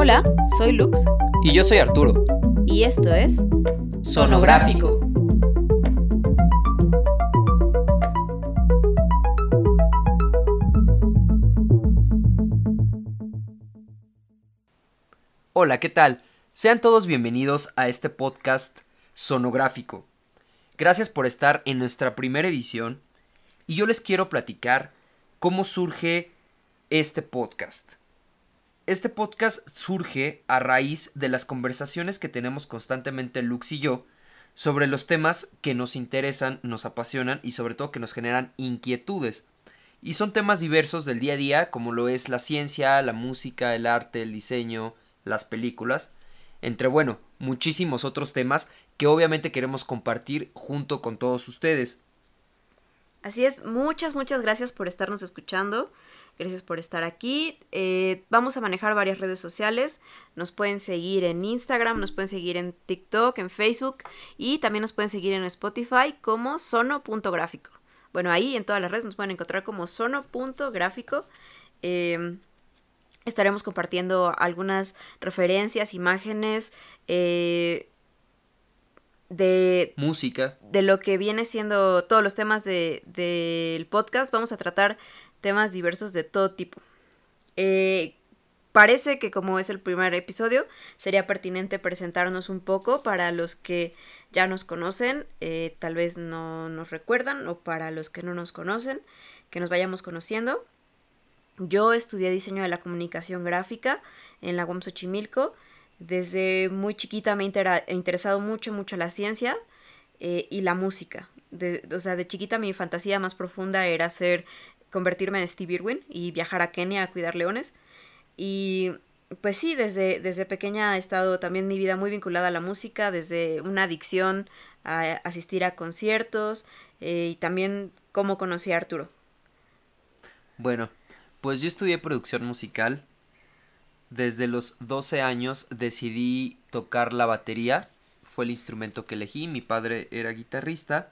Hola, soy Lux. Y yo soy Arturo. Y esto es Sonográfico. Hola, ¿qué tal? Sean todos bienvenidos a este podcast sonográfico. Gracias por estar en nuestra primera edición y yo les quiero platicar cómo surge este podcast. Este podcast surge a raíz de las conversaciones que tenemos constantemente Lux y yo sobre los temas que nos interesan, nos apasionan y sobre todo que nos generan inquietudes. Y son temas diversos del día a día, como lo es la ciencia, la música, el arte, el diseño, las películas, entre bueno, muchísimos otros temas que obviamente queremos compartir junto con todos ustedes. Así es, muchas, muchas gracias por estarnos escuchando. Gracias por estar aquí. Eh, vamos a manejar varias redes sociales. Nos pueden seguir en Instagram, nos pueden seguir en TikTok, en Facebook y también nos pueden seguir en Spotify como sono.gráfico. Bueno, ahí en todas las redes nos pueden encontrar como sono.gráfico. Eh, estaremos compartiendo algunas referencias, imágenes. Eh, de música de lo que viene siendo todos los temas del de, podcast vamos a tratar temas diversos de todo tipo. Eh, parece que como es el primer episodio, sería pertinente presentarnos un poco para los que ya nos conocen, eh, tal vez no nos recuerdan, o para los que no nos conocen, que nos vayamos conociendo. Yo estudié diseño de la comunicación gráfica en la UAM Xochimilco. Desde muy chiquita me he interesado mucho, mucho la ciencia eh, y la música. o sea, de chiquita mi fantasía más profunda era ser convertirme en Steve Irwin y viajar a Kenia a cuidar leones. Y pues sí, desde, desde pequeña he estado también mi vida muy vinculada a la música, desde una adicción a asistir a conciertos eh, y también cómo conocí a Arturo. Bueno, pues yo estudié producción musical. Desde los 12 años decidí tocar la batería. Fue el instrumento que elegí. Mi padre era guitarrista.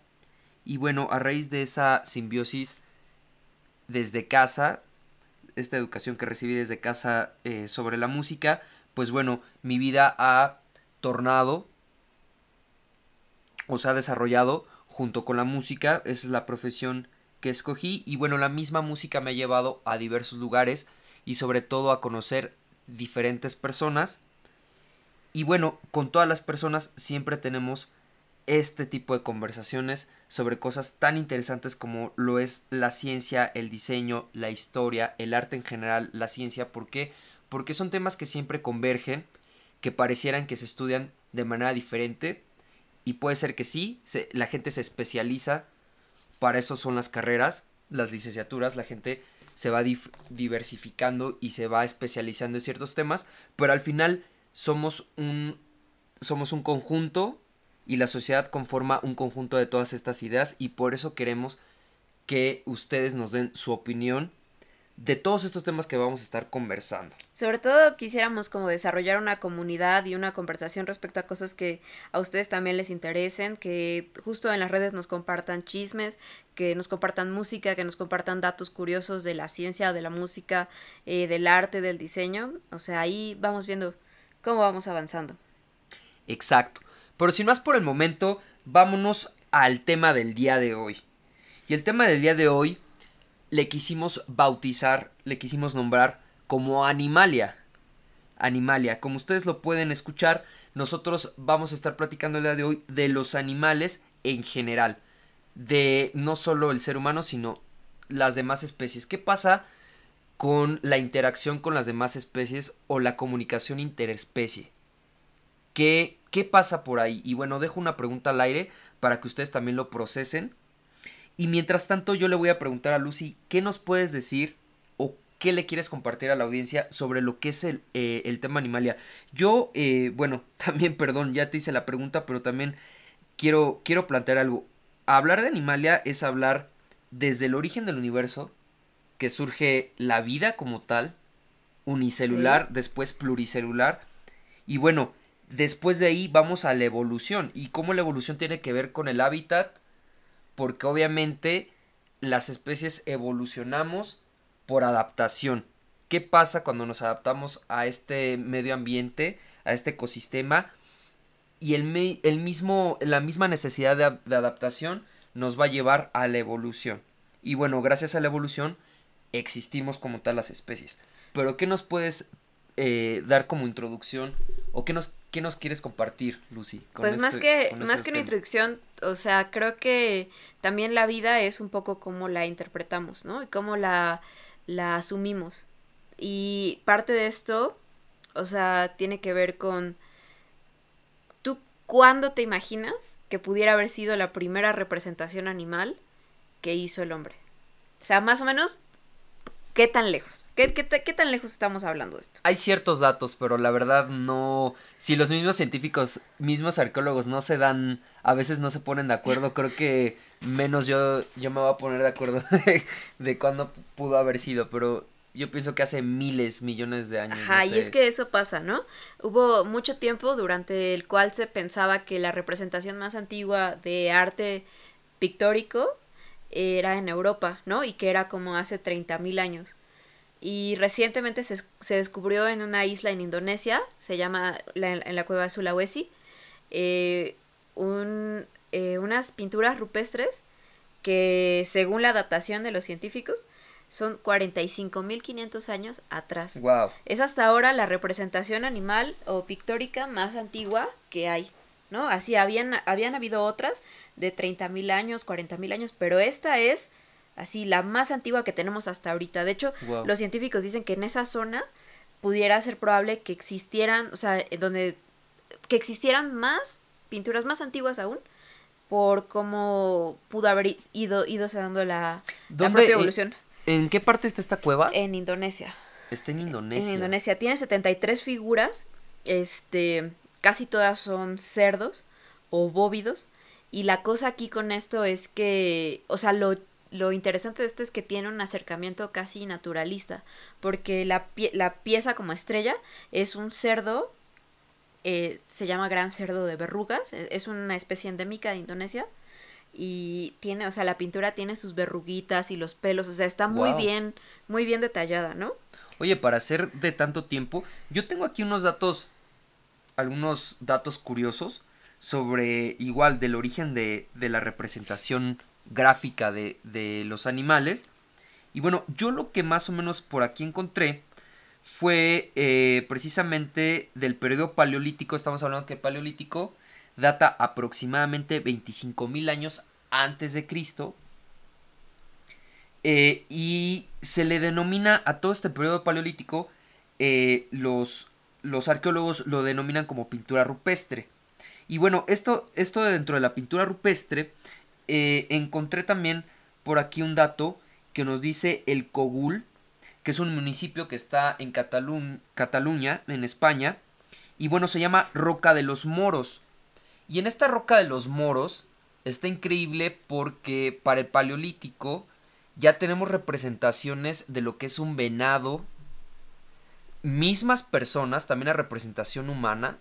Y bueno, a raíz de esa simbiosis desde casa, esta educación que recibí desde casa eh, sobre la música, pues bueno, mi vida ha tornado o se ha desarrollado junto con la música, esa es la profesión que escogí y bueno, la misma música me ha llevado a diversos lugares y sobre todo a conocer diferentes personas. Y bueno, con todas las personas siempre tenemos este tipo de conversaciones sobre cosas tan interesantes como lo es la ciencia, el diseño, la historia, el arte en general, la ciencia. ¿Por qué? Porque son temas que siempre convergen, que parecieran que se estudian de manera diferente y puede ser que sí, la gente se especializa, para eso son las carreras, las licenciaturas, la gente se va diversificando y se va especializando en ciertos temas, pero al final somos un somos un conjunto y la sociedad conforma un conjunto de todas estas ideas y por eso queremos que ustedes nos den su opinión de todos estos temas que vamos a estar conversando. Sobre todo quisiéramos como desarrollar una comunidad y una conversación respecto a cosas que a ustedes también les interesen, que justo en las redes nos compartan chismes, que nos compartan música, que nos compartan datos curiosos de la ciencia, de la música, eh, del arte, del diseño. O sea, ahí vamos viendo cómo vamos avanzando. Exacto. Pero sin más por el momento, vámonos al tema del día de hoy. Y el tema del día de hoy le quisimos bautizar, le quisimos nombrar como Animalia. Animalia, como ustedes lo pueden escuchar, nosotros vamos a estar platicando el día de hoy de los animales en general, de no solo el ser humano, sino las demás especies. ¿Qué pasa con la interacción con las demás especies o la comunicación interespecie? ¿Qué, ¿Qué pasa por ahí? Y bueno, dejo una pregunta al aire para que ustedes también lo procesen. Y mientras tanto yo le voy a preguntar a Lucy, ¿qué nos puedes decir o qué le quieres compartir a la audiencia sobre lo que es el, eh, el tema Animalia? Yo, eh, bueno, también, perdón, ya te hice la pregunta, pero también quiero, quiero plantear algo. Hablar de Animalia es hablar desde el origen del universo, que surge la vida como tal, unicelular, después pluricelular, y bueno, Después de ahí vamos a la evolución y cómo la evolución tiene que ver con el hábitat, porque obviamente las especies evolucionamos por adaptación. qué pasa cuando nos adaptamos a este medio ambiente, a este ecosistema y el, el mismo, la misma necesidad de, de, adaptación nos va a llevar a la evolución. Y bueno, gracias a la evolución existimos como tal las especies. Pero ¿qué nos puedes eh, dar como introducción o qué nos, qué nos quieres compartir, Lucy? pues más que, más que una introducción, o sea, creo que también la vida es un poco como la interpretamos, ¿no? Y cómo la, la asumimos. Y parte de esto, o sea, tiene que ver con tú cuándo te imaginas que pudiera haber sido la primera representación animal que hizo el hombre. O sea, más o menos ¿Qué tan lejos? ¿Qué, qué, tan lejos estamos hablando de esto? Hay ciertos datos, pero la verdad no... Si los mismos científicos, mismos arqueólogos no se dan, a veces no se ponen de acuerdo, creo que menos yo, yo me voy a poner de acuerdo de, cuándo pudo haber sido, pero yo pienso que hace miles, millones de años. Ajá, y es que eso pasa, ¿no? Hubo mucho tiempo durante el cual se pensaba que la representación más antigua de arte pictórico era en Europa, ¿no? Y que era como hace 30.000 años. Y recientemente se, descubrió en una isla en Indonesia, se llama en la cueva de Sulawesi, eh, un, eh, unas pinturas rupestres que según la datación de los científicos son 45.500 años atrás. Wow. Es hasta ahora la representación animal o pictórica más antigua que hay. ¿No? Así habían, habían habido otras de 30.000 años, 40.000 años, pero esta es así la más antigua que tenemos hasta ahorita. De hecho, los científicos dicen que en esa zona pudiera ser probable que existieran, o sea, donde que existieran más pinturas más antiguas aún por cómo pudo haber ido ido dando la, la propia evolución. ¿En qué parte está esta cueva? En Indonesia. Está en Indonesia. En Indonesia tiene 73 figuras. Este, casi todas son cerdos o bóvidos. Y la cosa aquí con esto es que, o sea, lo, lo interesante de esto es que tiene un acercamiento casi naturalista, porque la, la pieza como estrella es un cerdo, eh, se llama gran cerdo de verrugas, e, es una especie endémica de Indonesia, y tiene, o sea, la pintura tiene sus verruguitas y los pelos, o sea, está muy bien, muy bien detallada, ¿no? Oye, para ser de tanto tiempo, yo tengo aquí unos datos algunos datos curiosos sobre igual del origen de, de la representación gráfica de, de, los animales. Y bueno, yo lo que más o menos por aquí encontré fue eh, precisamente del periodo paleolítico. Estamos hablando que el paleolítico data aproximadamente 25.000 años antes de Cristo. Eh, y se le denomina a todo este periodo paleolítico eh, los los arqueólogos lo denominan como pintura rupestre. Y bueno, esto, esto dentro de la pintura rupestre, eh, encontré también por aquí un dato que nos dice el Cogul, que es un municipio que está en Cataluña, en España, y bueno, se llama Roca de los Moros. Y en esta Roca de los Moros está increíble porque para el Paleolítico ya tenemos representaciones de lo que es un venado, mismas personas, también la representación humana,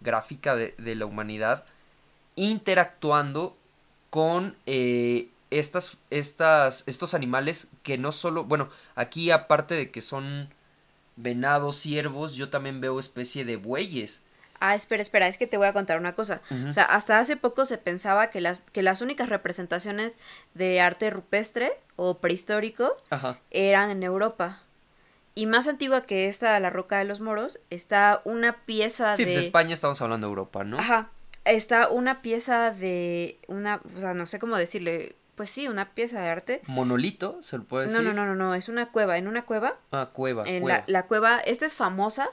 gráfica de, la humanidad, interactuando con eh, estas, estas, estos animales que no solo, bueno, aquí aparte de que son venados, ciervos, yo también veo especie de bueyes. Ah, espera, espera, es que te voy a contar una cosa. O sea, hasta hace poco se pensaba que las, que las únicas representaciones de arte rupestre o prehistórico eran en Europa. Y más antigua que esta, la Roca de los Moros, está una pieza sí, de... Sí, pues España estamos hablando de Europa, ¿no? Ajá. Está una pieza de... una O sea, no sé cómo decirle... Pues sí, una pieza de arte. ¿Monolito? ¿Se lo puede decir? No, no, no, no, no. Es una cueva. En una cueva. Ah, cueva. En La, la cueva... Esta es famosa.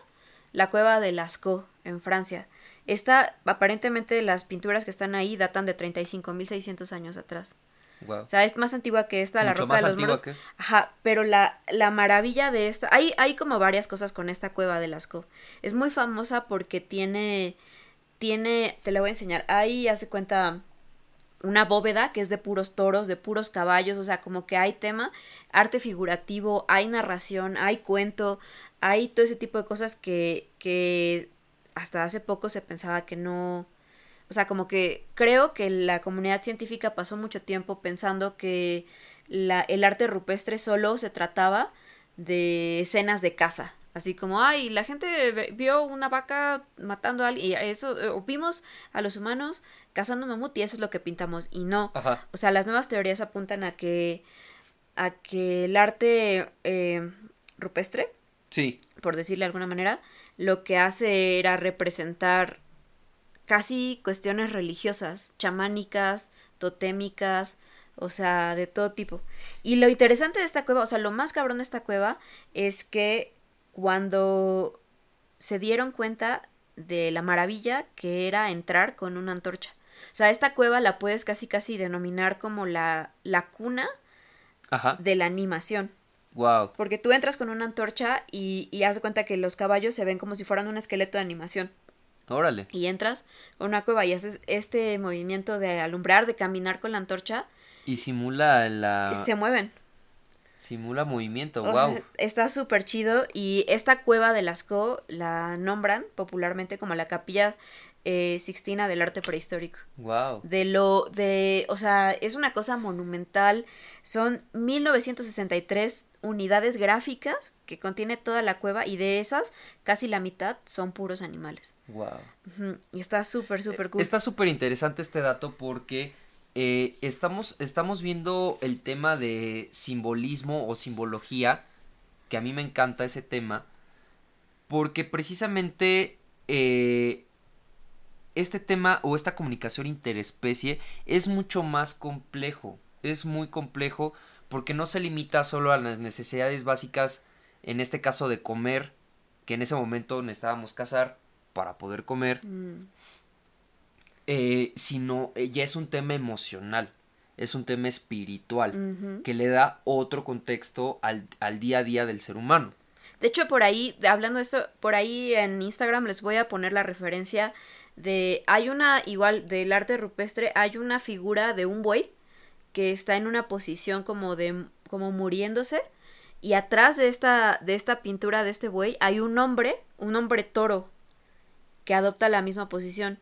La cueva de Lascaux, en Francia. Esta, aparentemente, las pinturas que están ahí datan de 35.600 años atrás. O sea, es más antigua que esta, la roca de los moros. Ajá, pero la, la maravilla de esta, hay, hay como varias cosas con esta cueva de Lascaux. Es muy famosa porque tiene, tiene, te la voy a enseñar, ahí hace cuenta una bóveda que es de puros toros, de puros caballos, o sea, como que hay tema, arte figurativo, hay narración, hay cuento, hay todo ese tipo de cosas que, que hasta hace poco se pensaba que no, o sea, como que creo que la comunidad científica pasó mucho tiempo pensando que la, el arte rupestre solo se trataba de escenas de caza. Así como, ay, la gente vio una vaca matando a alguien, y eso, eh, o vimos a los humanos cazando mamut y eso es lo que pintamos, y no. Ajá. O sea, las nuevas teorías apuntan a que, a que el arte eh, rupestre, Sí. por decirle de alguna manera, lo que hace era representar casi cuestiones religiosas, chamánicas, totémicas, o sea, de todo tipo. Y lo interesante de esta cueva, o sea, lo más cabrón de esta cueva es que cuando se dieron cuenta de la maravilla que era entrar con una antorcha. O sea, esta cueva la puedes casi casi denominar como la, la cuna Ajá. de la animación. Wow. Porque tú entras con una antorcha y, y haz de cuenta que los caballos se ven como si fueran un esqueleto de animación. Órale. Y entras con una cueva y haces este movimiento de alumbrar, de caminar con la antorcha, Y simula la. se mueven. Simula movimiento. O wow. sea, está súper chido. Y esta cueva de Lascaux la nombran popularmente como la capilla eh, Sixtina del arte prehistórico. Wow. De lo, de, o sea, es una cosa monumental. Son 1963 unidades gráficas que contiene toda la cueva y de esas casi la mitad son puros animales. Wow. Y está súper, súper cool. Está súper interesante este dato porque eh, estamos, estamos viendo el tema de simbolismo o simbología, que a mí me encanta ese tema, porque precisamente eh, este tema o esta comunicación interespecie es mucho más complejo, es muy complejo porque no se limita solo a las necesidades básicas, en este caso de comer, que en ese momento necesitábamos cazar para poder comer, Mm, eh, sino eh, ya es un tema emocional, es un tema espiritual, que le da otro contexto al, al día a día del ser humano. De hecho, por ahí, hablando de esto, por ahí en Instagram les voy a poner la referencia de, hay una, igual, del arte rupestre, hay una figura de un buey que está en una posición como de, como muriéndose, y atrás de esta, de esta pintura de este buey hay un hombre, un hombre toro, que adopta la misma posición.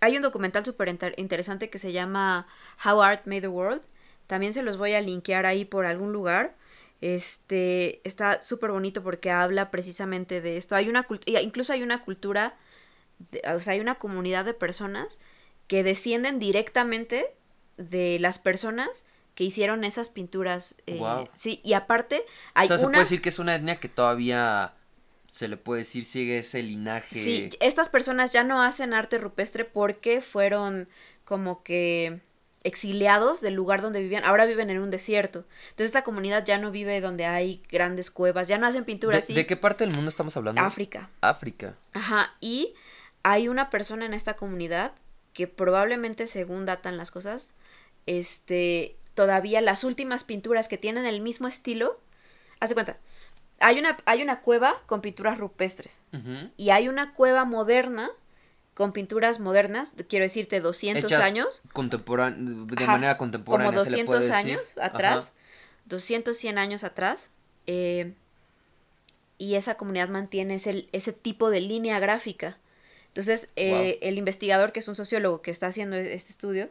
Hay un documental súper inter- interesante que se llama How Art Made the World. También se los voy a linkear ahí por algún lugar. Este está súper bonito porque habla precisamente de esto. Hay una incluso hay una cultura, de- o sea, hay una comunidad de personas que descienden directamente de las personas que hicieron esas pinturas. eh, Guau. Sí, y aparte hay o sea, se una puede decir que es una etnia que todavía se le puede decir sigue ese linaje. Sí, estas personas ya no hacen arte rupestre porque fueron como que exiliados del lugar donde vivían. Ahora viven en un desierto. Entonces esta comunidad ya no vive donde hay grandes cuevas, ya no hacen pintura ¿De, así. de qué parte del mundo estamos hablando? África. África. Ajá, y hay una persona en esta comunidad que probablemente según datan las cosas, este, todavía las últimas pinturas que tienen el mismo estilo, hace cuenta, hay una, hay una cueva con pinturas rupestres y hay una cueva moderna con pinturas modernas, quiero decirte 200 Hechas años, de Ajá, manera como contemporánea. se le 200 puede decir. años Ajá. atrás, 200, 100 años atrás, eh, y esa comunidad mantiene ese, ese tipo de línea gráfica. Entonces, eh, el investigador, que es un sociólogo que está haciendo e- este estudio,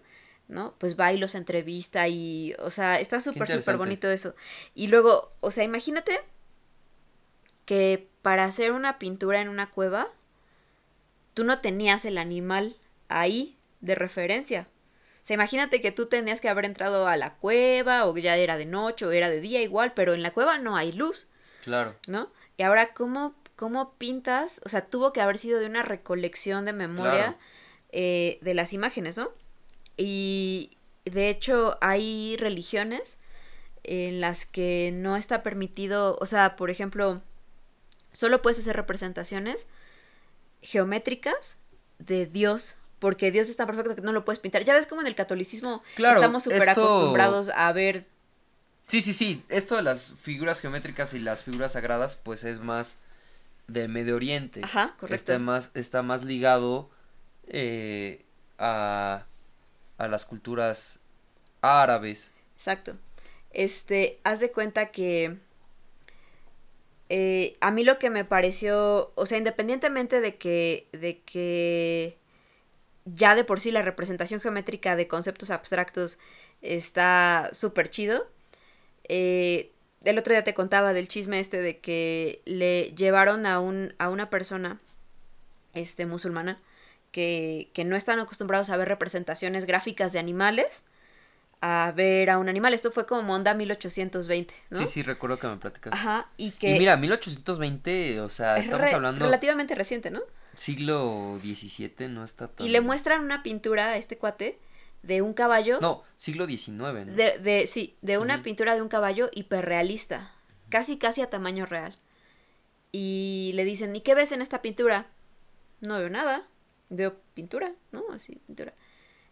¿no? Pues va y los entrevista y, o sea, está súper, súper bonito eso. Y luego, o sea, imagínate que para hacer una pintura en una cueva, tú no tenías el animal ahí de referencia. O sea, imagínate que tú tenías que haber entrado a la cueva, o ya era de noche, o era de día igual, pero en la cueva no hay luz, Claro. ¿no? Y ahora, ¿cómo, cómo pintas? O sea, tuvo que haber sido de una recolección de memoria Claro. eh, de las imágenes, ¿no? Y de hecho, hay religiones en las que no está permitido, o sea, por ejemplo, solo puedes hacer representaciones geométricas de Dios, porque Dios es tan perfecto que no lo puedes pintar. Ya ves como en el catolicismo Claro, estamos súper esto- acostumbrados a ver Sí, sí, sí. Esto de las figuras geométricas y las figuras sagradas, pues es más de Medio Oriente. Ajá, correcto. Está más, está más ligado eh, a, a las culturas árabes. Exacto. Este, haz de cuenta que eh, a mí lo que me pareció, o sea, independientemente de que, de que ya de por sí la representación geométrica de conceptos abstractos está súper chido, eh, el otro día te contaba del chisme este de que le llevaron a, un, a una persona este, musulmana que, que no están acostumbrados a ver representaciones gráficas de animales a ver a un animal. Esto fue como onda 1820, ¿no? Sí, sí, recuerdo que me platicaste. Ajá, y que... Y mira, 1820, o sea, es estamos re- hablando relativamente reciente, ¿no? siglo XVII, no está tan... Y le muestran una pintura a este cuate de un caballo. No, siglo XIX, ¿no? De, de, sí, de una pintura de un caballo hiperrealista. Casi, casi a tamaño real. Y le dicen, ¿y qué ves en esta pintura? No veo nada. Veo pintura, ¿no? Así, pintura.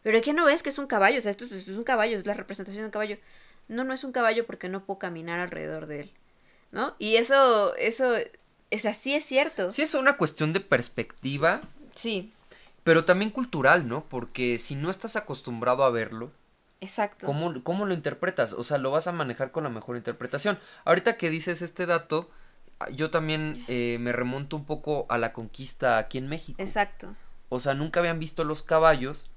Pero ¿qué no ves que es un caballo? O sea, esto es, es un caballo, es la representación de un caballo. No, no es un caballo porque no puedo caminar alrededor de él. ¿No? Y eso, eso, es así es cierto. Sí, es una cuestión de perspectiva, Sí, pero también cultural, ¿no? Porque si no estás acostumbrado a verlo, exacto. ¿cómo, cómo lo interpretas? O sea, lo vas a manejar con la mejor interpretación. Ahorita que dices este dato, ah, yo también eh, me remonto un poco a la conquista aquí en México. Exacto. O sea, nunca habían visto los caballos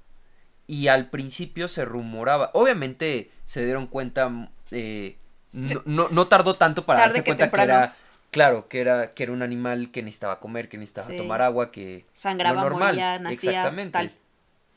y al principio se rumoraba. Obviamente se dieron cuenta, mm, eh, no, no, no tardó tanto para Tarde darse cuenta que era, claro, que era, que era un animal que necesitaba comer, que necesitaba Sí. tomar agua, que Sangraba, lo normal. moría, nacía, Exactamente. tal.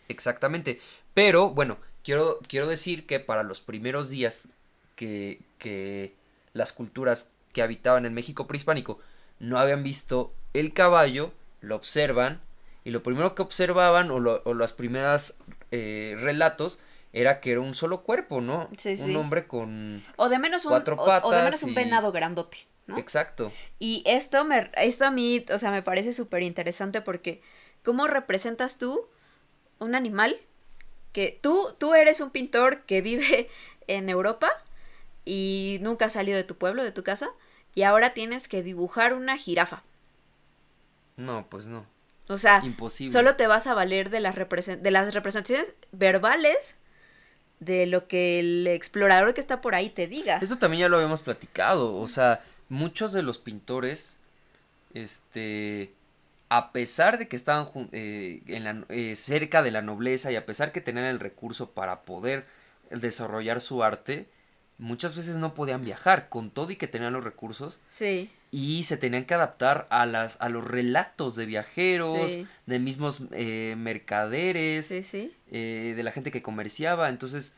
Exactamente. Pero bueno, quiero, quiero decir que para los primeros días que, que las culturas que habitaban en México prehispánico no habían visto el caballo, lo observan y lo primero que observaban o, lo- o las primeras eh, relatos era que era un solo cuerpo, ¿no? Sí, un sí. hombre con... O de menos un, Cuatro o- o, de patas menos un venado grandote, ¿no? Exacto. Y esto, me, esto a mí, o sea, me parece súper interesante porque ¿cómo representas tú un animal que tú, tú eres un pintor que vive en Europa y nunca has salido de tu pueblo, de tu casa, y ahora tienes que dibujar una jirafa? No, pues no. O sea, Imposible. solo te vas a valer de las, de las representaciones verbales de lo que el explorador que está por ahí te diga. Esto también ya lo habíamos platicado, o sea, muchos de los pintores, este, a pesar de que estaban eh, en la- eh, cerca de la nobleza y a pesar que tenían el recurso para poder desarrollar su arte, muchas veces no podían viajar, con todo y que tenían los recursos, Sí, y se tenían que adaptar a las a los relatos de viajeros, Sí. de mismos eh, mercaderes, sí, sí. eh, de la gente que comerciaba. Entonces,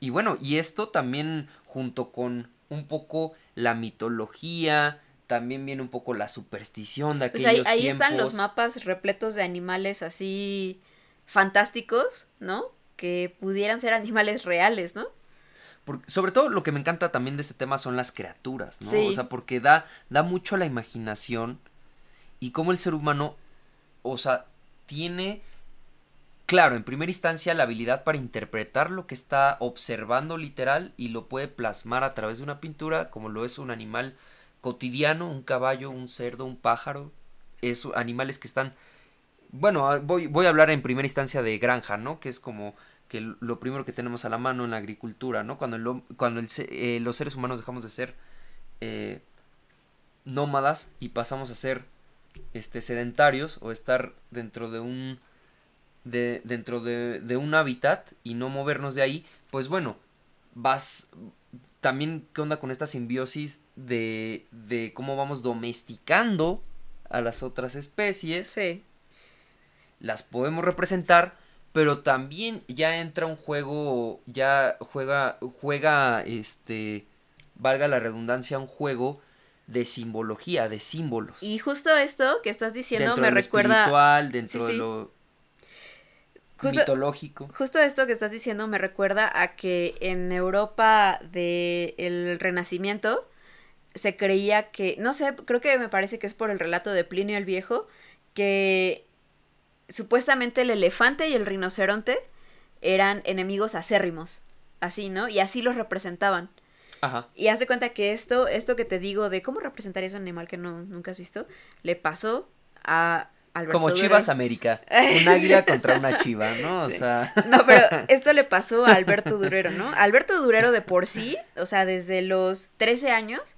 y bueno, y esto también junto con un poco la mitología, también viene un poco la superstición de Pues aquellos ahí, ahí están los mapas repletos de animales así fantásticos, ¿no? Que pudieran ser animales reales, ¿no? Sobre todo lo que me encanta también de este tema son las criaturas, ¿no? Sí. O sea, porque da, da mucho a la imaginación y cómo el ser humano, o sea, tiene, claro, en primera instancia la habilidad para interpretar lo que está observando literal y lo puede plasmar a través de una pintura, como lo es un animal cotidiano, un caballo, un cerdo, un pájaro, es animales que están, bueno, ah, voy, voy a hablar en primera instancia de granja, ¿no? Que es como que lo primero que tenemos a la mano en la agricultura, ¿no? Cuando, el cuando eh, los seres humanos dejamos de ser eh, nómadas y pasamos a ser este, sedentarios o estar dentro de un de, dentro de, de un hábitat y no movernos de ahí, pues bueno, vas también qué onda con esta simbiosis de, de cómo vamos domesticando a las otras especies Sí. las podemos representar, pero también ya entra un juego, ya juega, juega, este, valga la redundancia, un juego de simbología, de símbolos. Y justo esto que estás diciendo dentro me de lo recuerda... espiritual, dentro Sí, de lo Justo- mitológico. Justo esto que estás diciendo me recuerda a que en Europa del Renacimiento se creía que, no sé, creo que me parece que es por el relato de Plinio el Viejo, que supuestamente el elefante y el rinoceronte eran enemigos acérrimos, así, ¿no? Y así los representaban. Ajá. Y haz de cuenta que esto, esto que te digo de cómo representarías un animal que no, nunca has visto, le pasó a Alberto Como. Chivas América. Un águila contra una chiva, ¿no? O Sí. sea. No, pero esto le pasó a Alberto Durero, ¿no? Alberto Durero de por sí, o sea, desde los 13 años,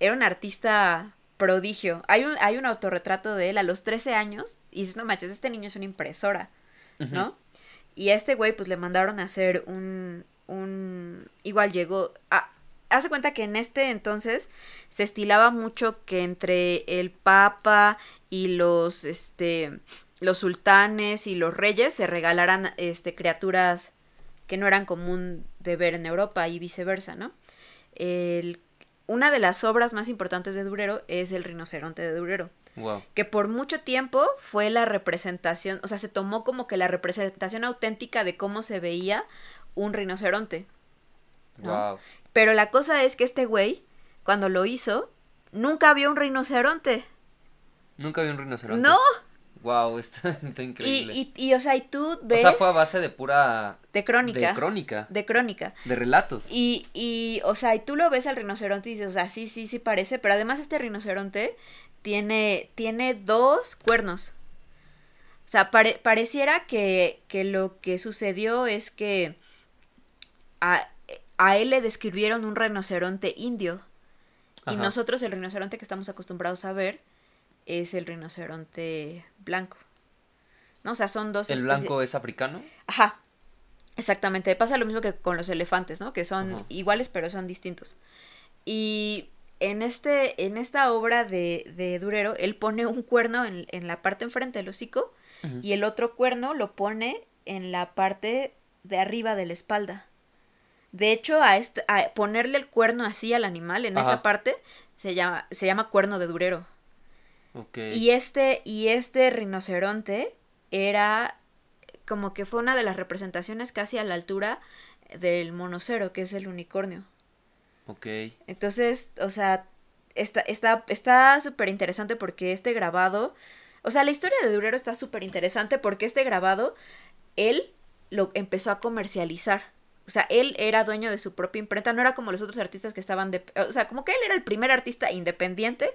era un artista prodigio. Hay un, hay un autorretrato de él a los 13 años y dices, no manches, este niño es una impresora, ¿no? Y a este güey pues le mandaron a hacer un, un... Igual llegó a... hace cuenta que en este entonces se estilaba mucho que entre el papa y los este los sultanes y los reyes se regalaran este criaturas que no eran común de ver en Europa y viceversa, ¿no? El, una de las obras más importantes de Durero es el rinoceronte de Durero. Wow. Que por mucho tiempo fue la representación, o sea, se tomó como que la representación auténtica de cómo se veía un rinoceronte. ¿no? Wow. Pero la cosa es que este güey, cuando lo hizo, nunca vio un rinoceronte. Nunca vi un rinoceronte. No. Wow, está, increíble. y, y, o sea, y tú o ves sea, fue a base de pura. de crónica. De crónica. de crónica. De relatos. Y, y, o sea, y tú lo ves al rinoceronte y dices, o sea, sí, sí, sí parece, pero además este rinoceronte tiene, tiene dos cuernos. O sea, pare- pareciera que, que lo que sucedió es que a, a él le describieron un rinoceronte indio. Y nosotros el rinoceronte que estamos acostumbrados a ver es el rinoceronte blanco. ¿No? O sea, son dos ¿El blanco es africano? Ajá. Exactamente. Pasa lo mismo que con los elefantes, ¿no? Que son iguales pero son distintos. Y en este, en esta obra de, de Durero, él pone un cuerno en, en la parte enfrente del hocico y el otro cuerno lo pone en la parte de arriba de la espalda. De hecho, a, este, a ponerle el cuerno así al animal, en esa parte, se llama, se llama cuerno de Durero. Y este, y este rinoceronte era como que fue una de las representaciones casi a la altura del monocero, que es el unicornio. Ok. Entonces, o sea, está está está súper interesante porque este grabado, o sea, la historia de Durero está súper interesante porque este grabado, él lo empezó a comercializar. O sea, él era dueño de su propia imprenta, no era como los otros artistas que estaban de... O sea, como que él era el primer artista independiente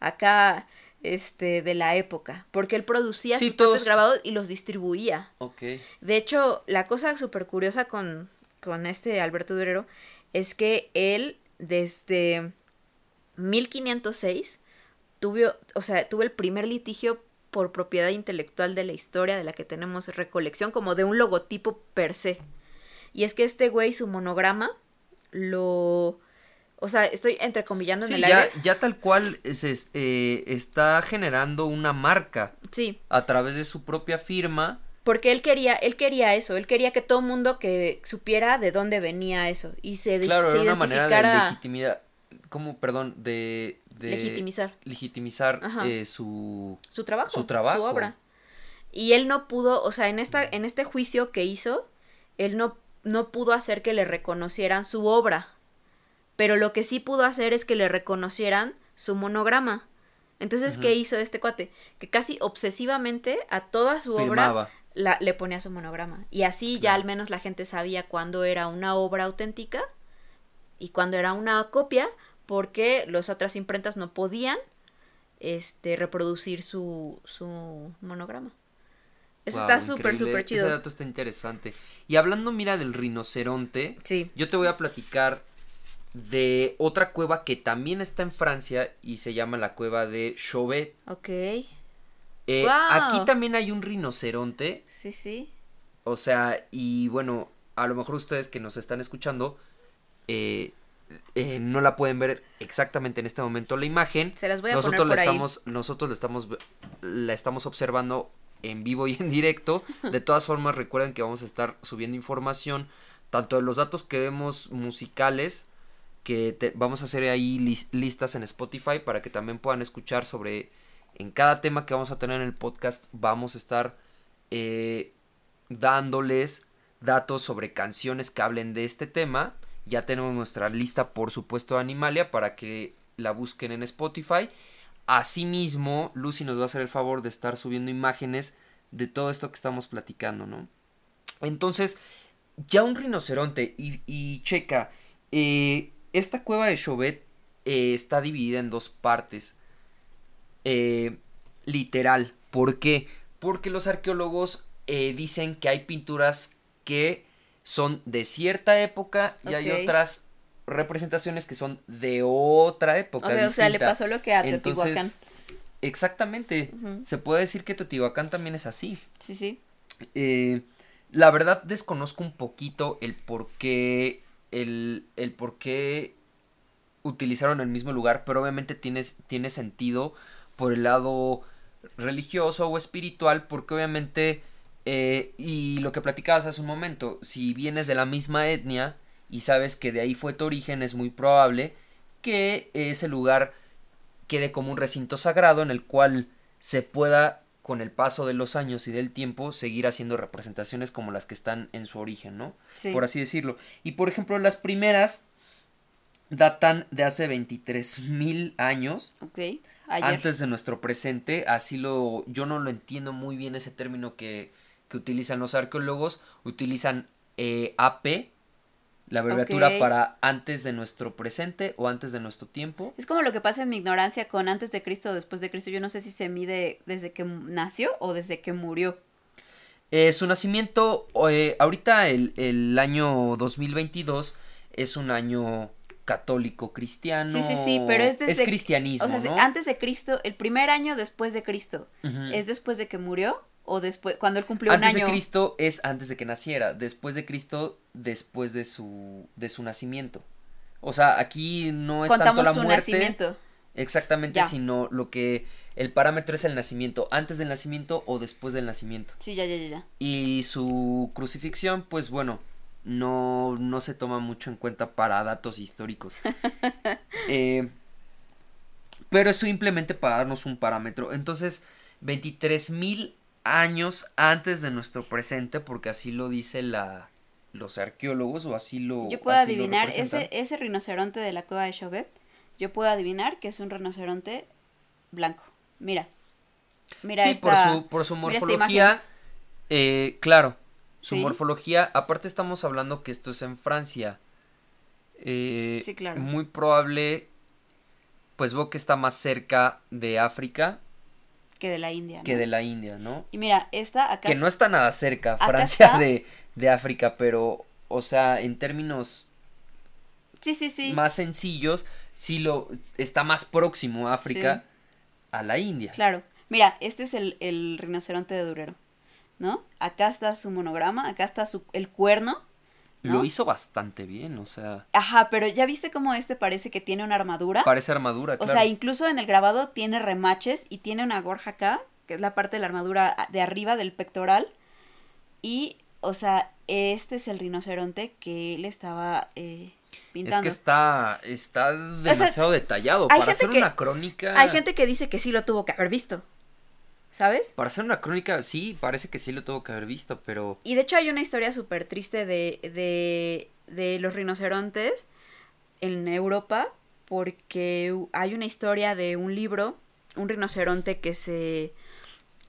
acá, este, de la época, porque él producía Sí, sus propios todos- grabados y los distribuía. Ok. De hecho, la cosa súper curiosa con, con este Alberto Durero es que él desde 1506 tuvo, o sea, tuvo el primer litigio por propiedad intelectual de la historia de la que tenemos recolección, como de un logotipo per se. Y es que este güey, su monograma, lo... O sea, estoy entrecomillando en el ya, aire. ya tal cual se eh, está generando una marca Sí, a través de su propia firma. porque él quería, él quería eso, él quería que todo mundo que supiera de dónde venía eso y se, Claro, se era una manera de legitimidad. ¿Cómo? Perdón, de. de Legitimizar. Legitimizar eh, su. su trabajo, Su trabajo. obra. Y él no pudo, o sea, en esta en este juicio que hizo, él no no pudo hacer que le reconocieran su obra. Pero lo que sí pudo hacer es que le reconocieran su monograma. Entonces, ¿qué hizo este cuate? Que casi obsesivamente a toda su obra la, le ponía su monograma. Y así ya al menos la gente sabía cuándo era una obra auténtica y cuándo era una copia, porque las otras imprentas no podían este, reproducir su, su monograma. Eso está súper, súper Ese chido. dato está interesante. Y hablando, mira, del rinoceronte, Sí. yo te voy a platicar de otra cueva que también está en Francia y se llama la cueva de Chauvet. Ok. Eh. Aquí también hay un rinoceronte, Sí, sí. o sea, y bueno, a lo mejor ustedes que nos están escuchando eh, eh, no la pueden ver exactamente en este momento la imagen. Se las voy a nosotros poner por la ahí. estamos, nosotros la estamos, la estamos observando en vivo y en directo. De todas formas, recuerden que vamos a estar subiendo información, tanto de los datos que demos musicales, que vamos a hacer ahí lis- listas en Spotify para que también puedan escuchar sobre, en cada tema que vamos a tener en el podcast, vamos a estar eh, dándoles datos sobre canciones que hablen de este tema. Ya tenemos nuestra lista, por supuesto, de Animalia para que la busquen en Spotify. Asimismo, Lucy nos va a hacer el favor de estar subiendo imágenes de todo esto que estamos platicando, ¿no? Entonces, ya un rinoceronte y, y checa, eh, esta cueva de Chauvet eh, está dividida en dos partes. Eh, literal, ¿por qué? Porque los arqueólogos eh, dicen que hay pinturas que son de cierta época y hay otras representaciones que son de otra época. O sea, o sea, le pasó lo que a Entonces, Teotihuacán. Exactamente. Se puede decir que Teotihuacán también es así. Sí, sí. Eh, la verdad desconozco un poquito el por qué, el, el por qué utilizaron el mismo lugar, pero obviamente tiene, tiene sentido por el lado religioso o espiritual, porque obviamente, eh, y lo que platicabas hace un momento, si vienes de la misma etnia y sabes que de ahí fue tu origen, es muy probable que ese lugar quede como un recinto sagrado en el cual se pueda con el paso de los años y del tiempo seguir haciendo representaciones como las que están en su origen, ¿no? Sí. Por así decirlo. Y por ejemplo, las primeras datan de hace 23 mil años Ok. Ayer. antes de nuestro presente, así lo, yo no lo entiendo muy bien ese término que, que utilizan los arqueólogos, utilizan eh, AP, la abreviatura para antes de nuestro presente o antes de nuestro tiempo. Es como lo que pasa en mi ignorancia con antes de Cristo o después de Cristo. Yo no sé si se mide desde que nació o desde que murió. Eh, su nacimiento, eh, ahorita el, el año 2022 es un año católico cristiano. Sí, sí, sí, pero es desde... cristianismo, O sea, ¿no? antes de Cristo, el primer año después de Cristo. ¿Es después de que murió o después, cuando él cumplió antes un año? de Cristo es antes de que naciera, después de Cristo después de su de su nacimiento. O sea, aquí no es Contamos tanto la su muerte nacimiento. exactamente, Ya. sino lo que el parámetro es el nacimiento, antes del nacimiento o después del nacimiento. Sí, ya, ya, ya, ya. Y su crucifixión, pues bueno, no, no se toma mucho en cuenta para datos históricos. Eh, pero es simplemente para darnos un parámetro. Entonces, 23 mil años antes de nuestro presente, porque así lo dice la los arqueólogos o así lo Yo puedo adivinar, ese, ese rinoceronte de la cueva de Chauvet, yo puedo adivinar que es un rinoceronte blanco. Mira. Mira sí, esta, por su, por su morfología, eh, claro, su Sí. morfología, aparte estamos hablando que esto es en Francia. Eh, Sí, claro. Muy probable, pues veo que está más cerca de África que de la India. que ¿no? de la India, ¿no? Y mira, esta acá Que no está nada cerca, Francia está. de, de África, pero, o sea, en términos Sí, sí, sí. más sencillos, sí lo está más próximo a África a la India. Claro. Mira, este es el, el rinoceronte de Durero. ¿No? Acá está su monograma, acá está su, el cuerno. ¿No? Lo hizo bastante bien, o sea, Ajá, pero ya viste cómo este parece que tiene una armadura. parece armadura, O claro. sea, incluso en el grabado tiene remaches y tiene una gorja acá, que es la parte de la armadura de arriba del pectoral. Y, o sea, este es el rinoceronte que él estaba eh, Es pintando. que está, está demasiado detallado. Para hacer que- una crónica. Hay gente que dice que sí lo tuvo que haber visto. ¿Sabes? Para hacer una crónica, sí, parece que sí lo tuvo que haber visto, pero. Y de hecho hay una historia súper triste de, de, de los rinocerontes en Europa porque hay una historia de un libro, un rinoceronte que se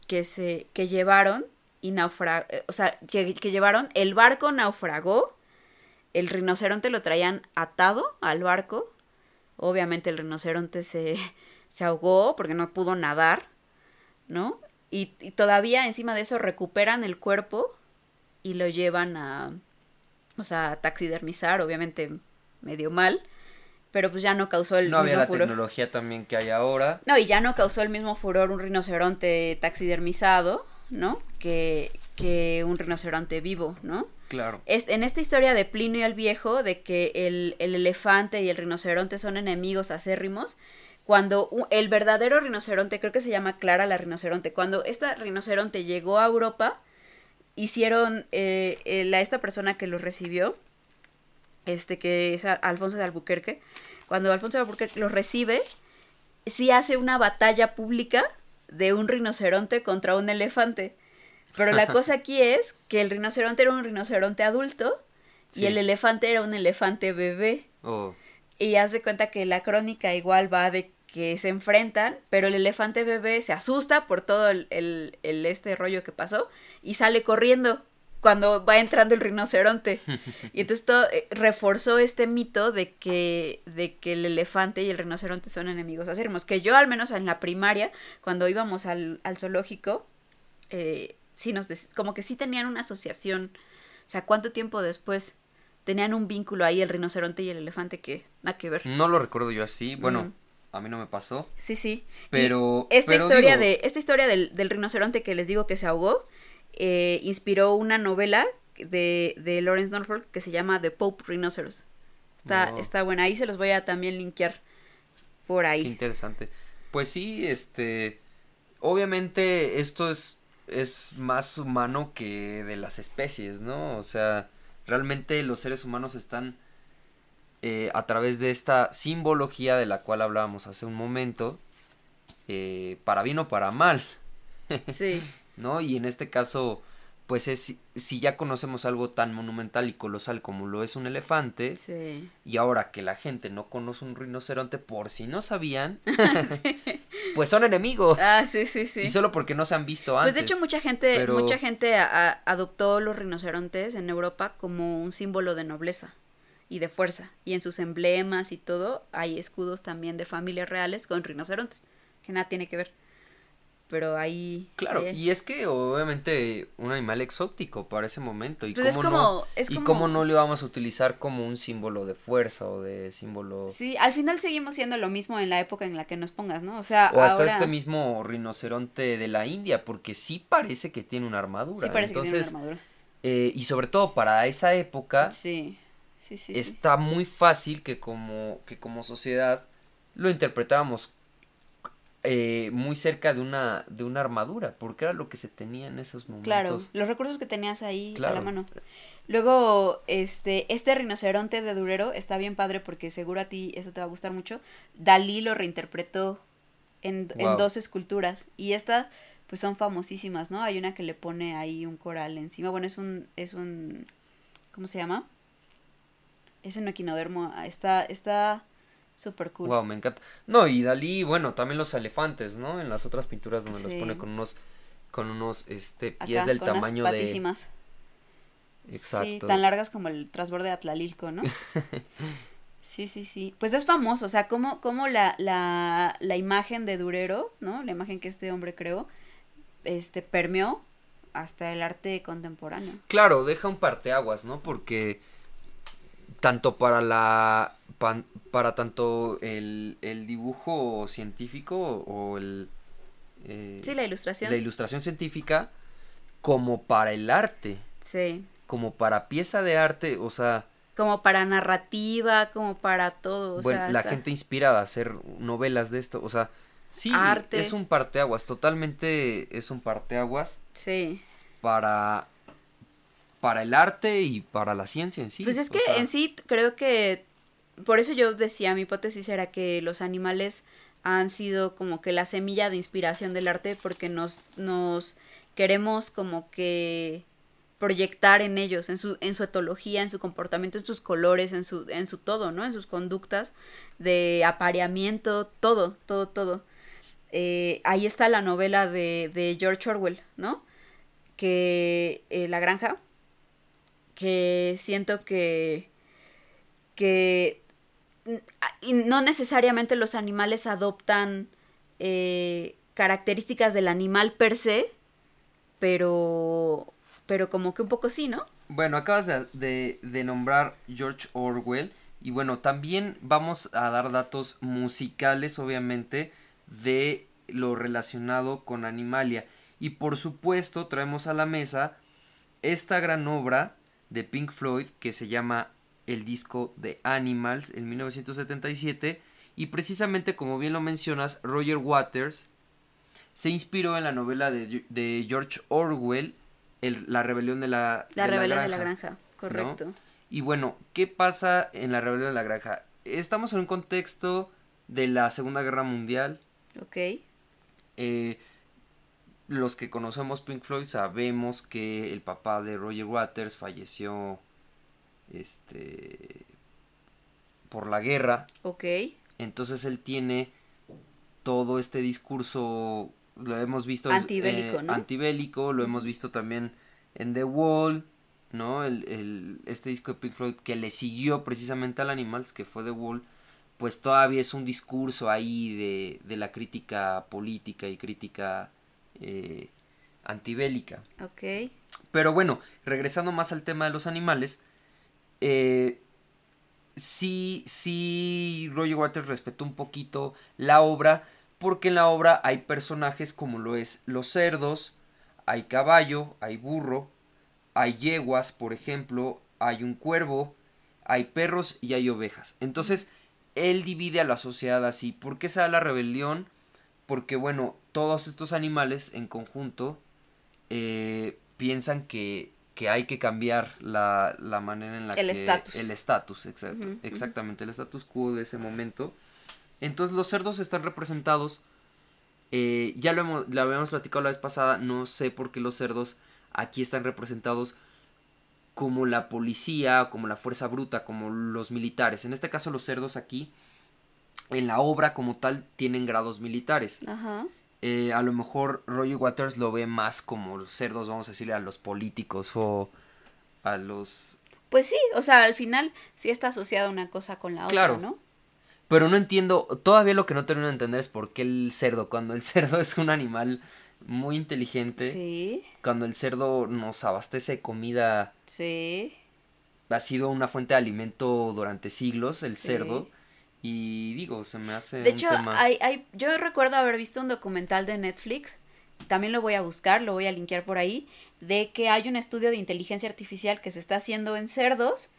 que se que llevaron y naufragó, o sea, que, que llevaron, el barco naufragó, el rinoceronte lo traían atado al barco, obviamente el rinoceronte se, se ahogó porque no pudo nadar, ¿no? Y, y todavía encima de eso recuperan el cuerpo y lo llevan a, o sea, a taxidermizar, obviamente medio mal, pero pues ya no causó el no había mismo la furor. tecnología también que hay ahora. No, y ya no causó el mismo furor un rinoceronte taxidermizado, ¿no? Que, que un rinoceronte vivo, ¿no? Claro. Es, en esta historia de Plinio el Viejo, de que el, el elefante y el rinoceronte son enemigos acérrimos, cuando el verdadero rinoceronte, creo que se llama Clara la rinoceronte, cuando esta rinoceronte llegó a Europa, hicieron, eh, eh, la, esta persona que los recibió, este que es Alfonso de Albuquerque, cuando Alfonso de Albuquerque los recibe, sí hace una batalla pública de un rinoceronte contra un elefante. Pero la cosa aquí es que el rinoceronte era un rinoceronte adulto Sí. y el elefante era un elefante bebé. Oh, Y haz de cuenta que la crónica igual va de que se enfrentan, pero el elefante bebé se asusta por todo el, el- el este rollo que pasó y sale corriendo cuando va entrando el rinoceronte. Y entonces todo, eh, reforzó este mito de que, de que el elefante y el rinoceronte son enemigos acérrimos. Que yo al menos en la primaria, cuando íbamos al, al zoológico, eh, sí nos como que sí tenían una asociación. O sea, ¿cuánto tiempo después tenían un vínculo ahí el rinoceronte y el elefante que nada que ver? no lo recuerdo yo así. Bueno, a mí no me pasó. Sí, sí. Y Pero. esta pero historia digo, de esta historia del, del rinoceronte que les digo que se ahogó eh, inspiró una novela de, de Lawrence Norfolk que se llama The Pope Rhinoceros. Está, está buena. Ahí se los voy a también linkear por Qué ahí. interesante. Pues sí, este, obviamente esto es, es más humano que de las especies, ¿no? O sea, realmente los seres humanos están eh, a través de esta simbología de la cual hablábamos hace un momento, eh, para bien o para mal, Sí, ¿no? Y en este caso, pues es, si ya conocemos algo tan monumental y colosal como lo es un elefante, sí. y ahora que la gente no conoce un rinoceronte, por si no sabían, pues son enemigos. Ah, sí, sí, sí. Y solo porque no se han visto antes. Pues de hecho mucha gente, pero- mucha gente a- a- adoptó los rinocerontes en Europa como un símbolo de nobleza y de fuerza. Y en sus emblemas y todo hay escudos también de familias reales con rinocerontes, que nada tiene que ver. Pero ahí... Claro, y es que obviamente un animal exótico para ese momento. ¿Y Pues es cómo como- no, es y cómo no le vamos a utilizar como un símbolo de fuerza o de símbolo... Sí, al final seguimos siendo lo mismo en la época en la que nos pongas, ¿no? O sea, O hasta este mismo rinoceronte de la India, porque sí parece que tiene una armadura. sí parece Entonces, que tiene una armadura. eh, y sobre todo para esa época, Sí, sí, sí. sí. está muy fácil que como, que como sociedad lo interpretábamos eh, muy cerca de una, de una armadura, porque era lo que se tenía en esos momentos. Claro, los recursos que tenías ahí a Claro. la mano. Luego, este, este rinoceronte de Durero está bien padre porque seguro a ti eso te va a gustar mucho. Dalí lo reinterpretó en, en dos esculturas y estas pues son famosísimas, ¿no? Hay una que le pone ahí un coral encima. Bueno, es un, es un, ¿cómo se llama? Es un equinodermo. Está, está súper cool. Wow, me encanta. No, y Dalí, bueno, también los elefantes, ¿no? En las otras pinturas donde los Sí. pone con unos, con unos, este, Acá, pies del con tamaño de... patísimas. Sí, Exacto. tan largas como el transborde de Atlalilco, ¿no? Sí, sí, sí. Pues es famoso, o sea, como, como la, la, la imagen de Durero, ¿no? La imagen que este hombre creó, este, permeó hasta el arte contemporáneo. Claro, deja un parteaguas, ¿no? Porque tanto para la pan- para tanto el, el dibujo científico o el eh, Sí, la ilustración. la ilustración científica como para el arte, Sí. como para pieza de arte, o sea, Como para narrativa, como para todo. O bueno, sea, la gente inspirada a hacer novelas de esto, o sea, sí, Arte. es un parteaguas, totalmente es un parteaguas Sí. para para el arte y para la ciencia en sí. Pues es que sea, en sí creo que por eso yo decía, mi hipótesis era que los animales han sido como que la semilla de inspiración del arte porque nos, nos queremos como que proyectar en ellos, en su, en su etología, en su comportamiento, en sus colores, en su, en su todo, ¿no? En sus conductas de apareamiento, todo, todo, todo. Eh, ahí está la novela de, de George Orwell, ¿no? Que eh, La Granja, que siento que que y no necesariamente los animales adoptan eh, características del animal per se, pero pero como que un poco sí, ¿no? Bueno, acabas de, de- de nombrar George Orwell y bueno, también vamos a dar datos musicales, obviamente, de lo relacionado con Animalia. Y por supuesto, traemos a la mesa esta gran obra de Pink Floyd que se llama El disco de Animals en 1977 y precisamente como bien lo mencionas, Roger Waters se inspiró en la novela de, de George Orwell, el- La rebelión de la, La de rebelión de la granja. granja, correcto. Y bueno, ¿qué pasa en la rebelión de la granja? Estamos en un contexto de la Segunda Guerra Mundial. Ok. Eh, los que conocemos Pink Floyd sabemos que el papá de Roger Waters falleció este por la guerra. Ok. Entonces él tiene todo este discurso, lo hemos visto eh, Antibélico, ¿no? antibélico, lo hemos visto también en The Wall, ¿no? El, el- este disco de Pink Floyd que le siguió precisamente al Animals, que fue The Wall, pues todavía es un discurso ahí de, de la crítica política y crítica eh, antibélica. Ok. Pero bueno, regresando más al tema de los animales, eh, sí, sí, Roger Waters respetó un poquito la obra, porque en la obra hay personajes como lo es los cerdos, hay caballo, hay burro, hay yeguas, por ejemplo, hay un cuervo, hay perros y hay ovejas. Entonces, él divide a la sociedad así. ¿Por qué se da la rebelión? Porque, bueno, todos estos animales en conjunto eh, piensan que, que, hay que cambiar la, la manera en la el que... Estatus. El estatus. exacto. Exactamente, el status quo de ese momento. Entonces los cerdos están representados. eh, ya lo, hemos, lo habíamos platicado la vez pasada. No sé por qué los cerdos aquí están representados como la policía, como la fuerza bruta, como los militares. En este caso los cerdos aquí, en la obra como tal, tienen grados militares. Ajá. Eh, a lo mejor Roger Waters lo ve más como cerdos, vamos a decirle, a los políticos o a los... Pues sí, o sea, al final sí está asociada una cosa con la Claro. otra, ¿no? Pero no entiendo, todavía lo que no termino de entender es por qué el cerdo, cuando el cerdo es un animal muy inteligente, Sí, cuando el cerdo nos abastece de comida, sí. ha sido una fuente de alimento durante siglos el Sí. cerdo, y digo, se me hace De un hecho, tema... hay, hay, yo recuerdo haber visto un documental de Netflix, también lo voy a buscar, lo voy a linkear por ahí, de que hay un estudio de inteligencia artificial que se está haciendo en cerdos,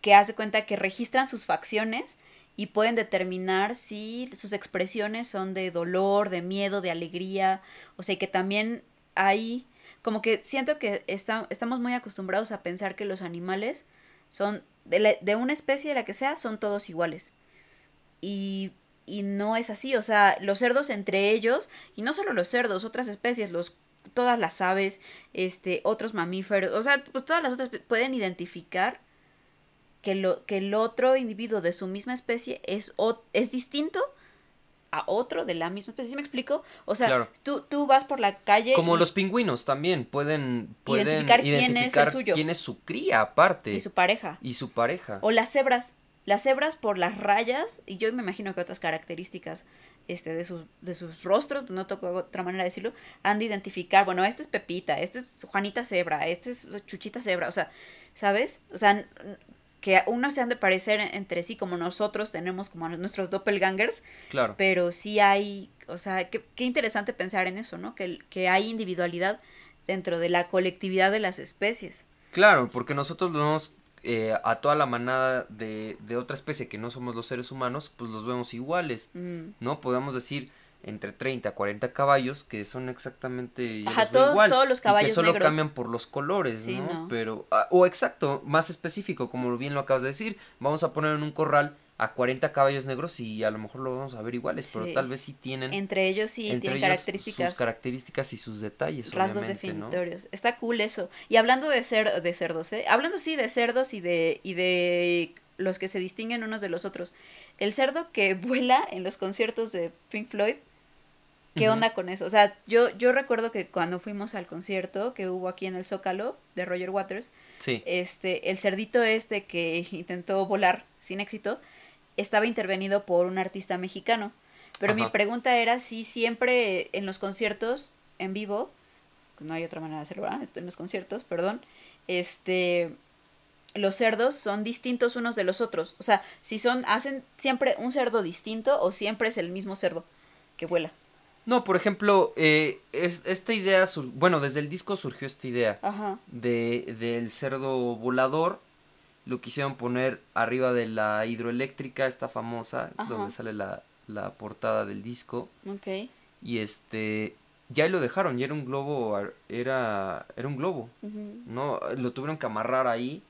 que hace cuenta que registran sus facciones y pueden determinar si sus expresiones son de dolor, de miedo, de alegría, o sea, y que también hay, como que siento que está, estamos muy acostumbrados a pensar que los animales son, de, la- de una especie de la que sea, son todos iguales y, y no es así, o sea, los cerdos entre ellos, y no solo los cerdos, otras especies, los todas las aves, este, otros mamíferos, o sea, pues todas las otras pueden identificar que lo que el otro individuo de su misma especie es o- es distinto a otro de la misma especie, ¿sí me explico? O sea, Claro. tú, tú vas por la calle Como los pingüinos también pueden, pueden Identificar quién es el identificar suyo. quién es su cría aparte y su pareja. y su pareja. O las cebras. Las cebras por las rayas, y yo me imagino que otras características este, de, sus, de sus rostros, no tengo otra manera de decirlo, han de identificar, bueno, este es Pepita, este es Juanita Cebra, este es Chuchita Cebra, o sea, ¿sabes? O sea, que unos se han de parecer entre sí como nosotros tenemos como nuestros doppelgangers, Claro. pero sí hay, o sea, qué, qué interesante pensar en eso, ¿no? Que, que hay individualidad dentro de la colectividad de las especies. Claro, porque nosotros lo vemos eh, a toda la manada de, de otra especie que no somos los seres humanos, pues los vemos iguales, Mm. ¿no? Podemos decir entre 30 a 40 caballos que son exactamente Ajá, los igual, todos los y caballos que solo negros. cambian por los colores, Sí, ¿no? no. Pero ah, o exacto, más específico, como bien lo acabas de decir, vamos a poner en un corral a 40 caballos negros y a lo mejor lo vamos a ver iguales, pero tal vez sí tienen Entre ellos sí entre tienen ellos características. sus características y sus detalles, rasgos obviamente, ¿no? definitorios. Está cool eso. Y hablando de cer de cerdos, ¿eh? Hablando sí de cerdos y de y de los que se distinguen unos de los otros. El cerdo que vuela en los conciertos de Pink Floyd. ¿Qué onda con eso? O sea, yo yo recuerdo que cuando fuimos al concierto que hubo aquí en el Zócalo de Roger Waters, Sí. este el cerdito este que intentó volar sin éxito estaba intervenido por un artista mexicano. Pero mi pregunta era si siempre en los conciertos en vivo, no hay otra manera de hacerlo, ¿verdad? En los conciertos, perdón, este los cerdos son distintos unos de los otros. O sea, si son, hacen siempre un cerdo distinto o siempre es el mismo cerdo que vuela. No, por ejemplo, eh, es, esta idea, sur- bueno, desde el disco surgió esta idea Ajá. de, del cerdo volador. Lo quisieron poner arriba de la hidroeléctrica, esta famosa, Ajá. donde sale la, la portada del disco. Ok. Y este, ya ahí lo dejaron, ya era un globo, era, era un globo. ¿no? Lo tuvieron que amarrar ahí,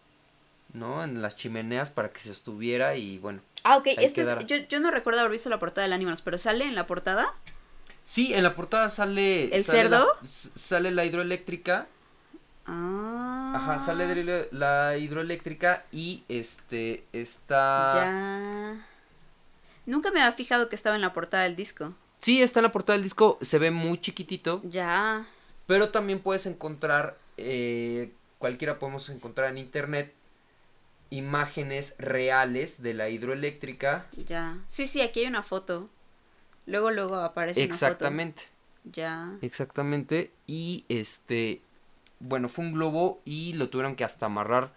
¿no? En las chimeneas para que se estuviera y bueno. Ah, ok. Este es- yo, yo no recuerdo haber visto la portada del Animals, pero sale en la portada. Sí, en la portada sale... ¿El sale cerdo? sale la hidroeléctrica. Ah. Ajá, sale de la- hidroeléctrica y este está... Ya. Nunca me había fijado que estaba en la portada del disco. Sí, está en la portada del disco, se ve muy chiquitito, Ya. pero también puedes encontrar, eh, cualquiera podemos encontrar en internet, imágenes reales de la hidroeléctrica. Ya. Sí, sí, aquí hay una foto. Luego, luego aparece Exactamente, una foto. Ya. exactamente. Y este, bueno, fue un globo y lo tuvieron que hasta amarrar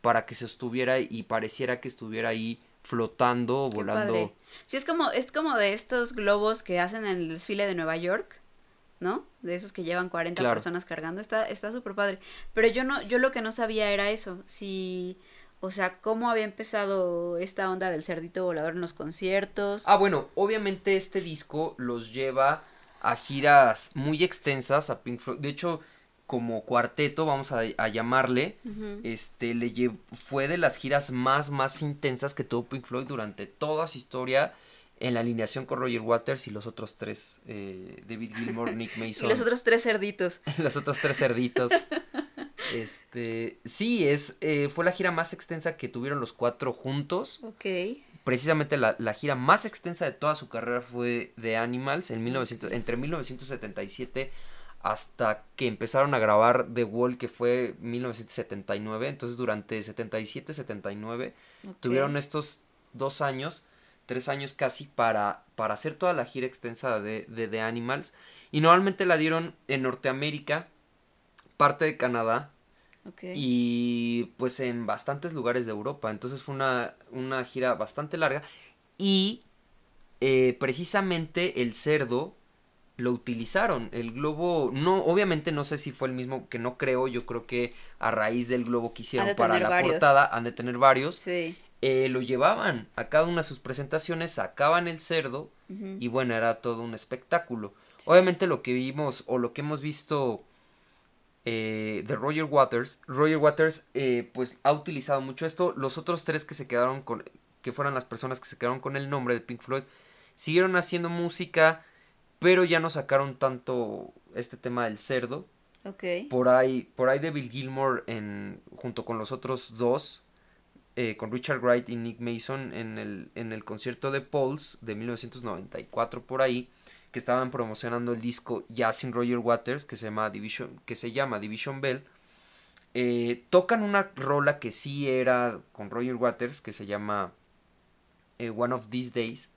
para que se estuviera y pareciera que estuviera ahí flotando o volando. padre. Sí, es como, es como de estos globos que hacen en el desfile de Nueva York, ¿no? De esos que llevan 40 Claro. personas cargando. Está, está súper padre. Pero yo no, yo lo que no sabía era eso. Si, O sea, ¿cómo había empezado esta onda del cerdito volador en los conciertos? Ah, bueno, obviamente este disco los lleva a giras muy extensas a Pink Floyd. De hecho, como cuarteto, vamos a, a llamarle, este, le fue de las giras más, más intensas que tuvo Pink Floyd durante toda su historia en la alineación con Roger Waters y los otros tres, eh, David Gilmour, Nick Mason. y los otros tres cerditos. los otros tres cerditos. este, sí, es, eh, fue la gira más extensa que tuvieron los cuatro juntos. Ok. Precisamente la, la gira más extensa de toda su carrera fue de Animals en 1900, entre 1977 hasta que empezaron a grabar The Wall que fue 1979. Entonces durante 77-79 tuvieron estos dos años, tres años casi para, para hacer toda la gira extensa de, de The Animals. Y normalmente la dieron en Norteamérica, parte de Canadá, y pues en bastantes lugares de Europa. Entonces fue una, una gira bastante larga. Y eh, precisamente el cerdo lo utilizaron. El globo, no, obviamente no sé si fue el mismo, que no creo, yo creo que a raíz del globo que hicieron para la portada, han de tener varios. Sí. Eh, lo llevaban a cada una de sus presentaciones, sacaban el cerdo y bueno, era todo un espectáculo. Obviamente lo que vimos o lo que hemos visto eh, de Roger Waters, Roger Waters eh, pues ha utilizado mucho esto. Los otros tres que se quedaron con, que fueron las personas que se quedaron con el nombre de Pink Floyd, siguieron haciendo música, pero ya no sacaron tanto este tema del cerdo. Okay. Por ahí, por ahí David Gilmour en, junto con los otros dos, eh, con Richard Wright y Nick Mason en el, en el concierto de Pulse de 1994 por ahí, que estaban promocionando el disco ya sin Roger Waters, que se llama Division, que se llama Division Bell, eh, tocan una rola que sí era con Roger Waters, que se llama eh, One of These Days,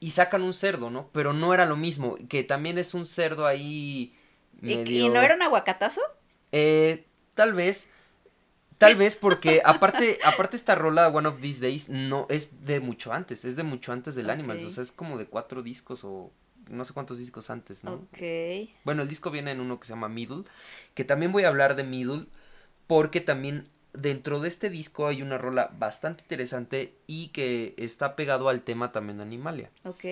y sacan un cerdo, ¿no? Pero no era lo mismo, que también es un cerdo ahí medio... ¿Y, no era un aguacatazo? Eh, tal vez, Tal vez porque aparte, aparte esta rola One of These Days no es de mucho antes, es de mucho antes del Animals, o sea, es como de cuatro discos o no sé cuántos discos antes, ¿no? Ok. Bueno, el disco viene en uno que se llama Middle, que también voy a hablar de Middle, porque también dentro de este disco hay una rola bastante interesante y que está pegado al tema también de Animalia. Ok.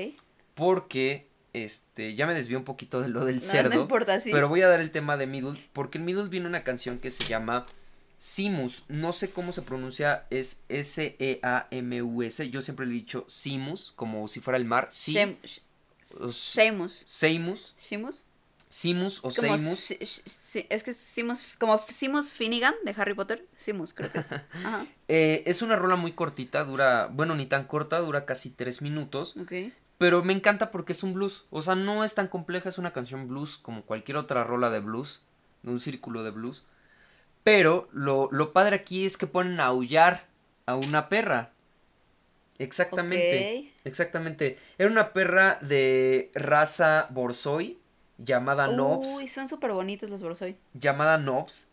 Porque, este, ya me desvió un poquito de lo del cerdo. No importa, sí. Pero voy a dar el tema de Middle, porque en Middle viene una canción que se llama Simus, no sé cómo se pronuncia, es S-E-A-M-U-S. Yo siempre le he dicho Simus, como si fuera el mar. Sí. Seimus. Seimus. Simus. Simus o Seimus. es que Simus, como Simus Finnegan de Harry Potter. Simus, creo que es. Eh, es una rola muy cortita, dura, bueno, ni tan corta, dura casi tres minutos. Ok. Pero me encanta porque es un blues. O sea, no es tan compleja, es una canción blues como cualquier otra rola de blues, de un círculo de blues. Pero lo, lo padre aquí es que ponen a aullar a una perra. Exactamente. Exactamente. Era una perra de raza Borsoi llamada Nobs. Uy, son súper bonitos los Borsoi. Llamada Nobs.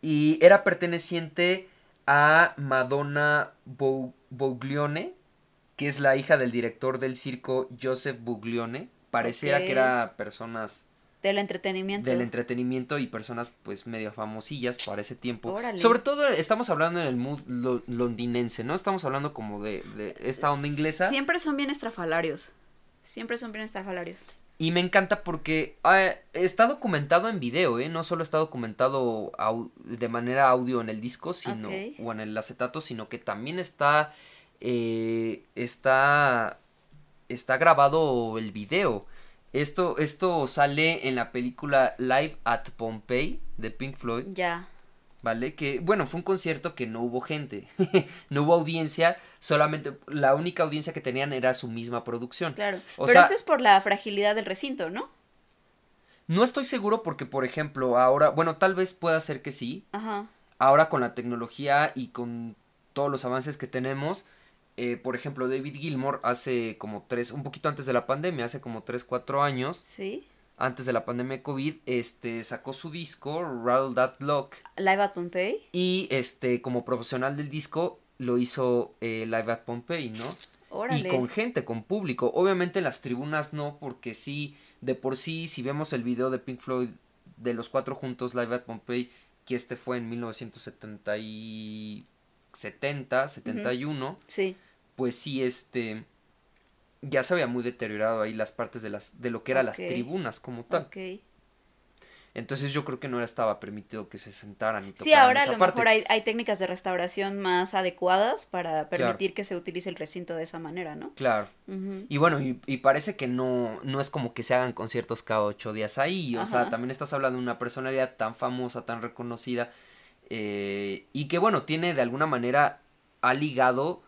Y era perteneciente a Madonna Buglione, que es la hija del director del circo Joseph Buglione. Pareciera que era personas del entretenimiento. Del entretenimiento y personas pues medio famosillas para ese tiempo. Sobre todo estamos hablando en el mood londinense, ¿no? Estamos hablando como de, de esta onda inglesa. Siempre son bien estrafalarios. Siempre son bien estrafalarios. Y me encanta porque ah, está documentado en video, ¿eh? No solo está documentado de manera audio en el disco, sino, o en el acetato, sino que también está, eh, está, está grabado el video. Esto, esto sale en la película Live at Pompeii de Pink Floyd. Ya. ¿Vale? Que, bueno, fue un concierto que no hubo gente, no hubo audiencia, solamente la única audiencia que tenían era su misma producción. Claro. Pero esto es por la fragilidad del recinto, ¿no? No estoy seguro porque, por ejemplo, ahora, bueno, tal vez pueda ser que sí. Ajá. Ahora con la tecnología y con todos los avances que tenemos, eh, por ejemplo, David Gilmour hace como tres, un poquito antes de la pandemia, hace como tres, cuatro años. Sí. Antes de la pandemia de COVID, este, sacó su disco, Rattle That Lock. Live at Pompeii. Y este, como profesional del disco, lo hizo eh, Live at Pompeii, ¿no? Órale. Y con gente, con público. Obviamente las tribunas no, porque sí, de por sí, si vemos el video de Pink Floyd de los cuatro juntos, Live at Pompeii, que este fue en 1970 y 70, 71, Sí. pues sí, este, ya se había muy deteriorado ahí las partes de, las, de lo que eran las tribunas como tal. Ok. Entonces yo creo que no estaba permitido que se sentaran y tocaran Sí, ahora a lo parte. mejor hay, hay técnicas de restauración más adecuadas para permitir que se utilice el recinto de esa manera, ¿no? Claro. Y bueno, y, y parece que no, no es como que se hagan conciertos cada ocho días ahí. O sea, también estás hablando de una personalidad tan famosa, tan reconocida. eh, y que bueno, tiene de alguna manera, ha ligado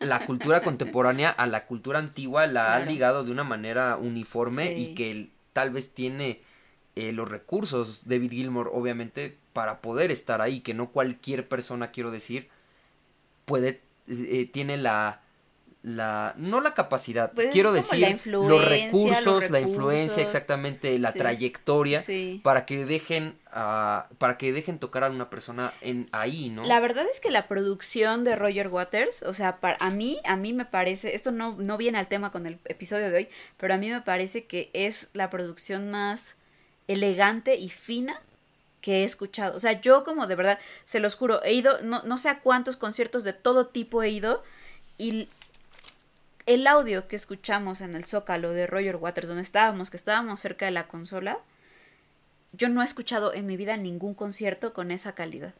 la cultura contemporánea a la cultura antigua, la ha ligado de una manera uniforme Sí. y que tal vez tiene eh, los recursos, David Gilmour, obviamente, para poder estar ahí, que no cualquier persona, quiero decir, puede, eh, tiene la, la, no la capacidad, Pues es quiero decir, los recursos, los la influencia, exactamente, la Sí. trayectoria, Sí. para que dejen, a para que dejen tocar a una persona en ahí, ¿no? La verdad es que la producción de Roger Waters, o sea, para, a mí, a mí me parece, esto no, no viene al tema con el episodio de hoy, pero a mí me parece que es la producción más elegante y fina que he escuchado. O sea, yo como de verdad, se los juro, he ido, no, no sé a cuántos conciertos de todo tipo he ido y el audio que escuchamos en el Zócalo de Roger Waters, donde estábamos, que estábamos cerca de la consola, yo no he escuchado en mi vida ningún concierto con esa calidad.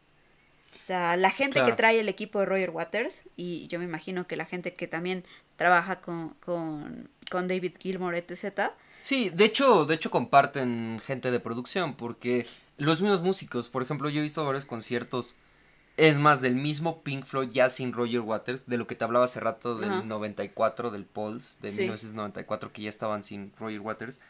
O sea, la gente Claro. que trae el equipo de Roger Waters, y yo me imagino que la gente que también trabaja con, con, con David Gilmour, etc., Sí, de hecho, de hecho comparten gente de producción, porque los mismos músicos, por ejemplo, yo he visto varios conciertos, es más, del mismo Pink Floyd ya sin Roger Waters, de lo que te hablaba hace rato del Ajá. 94, del Pulse, de Sí. 1994, que ya estaban sin Roger Waters.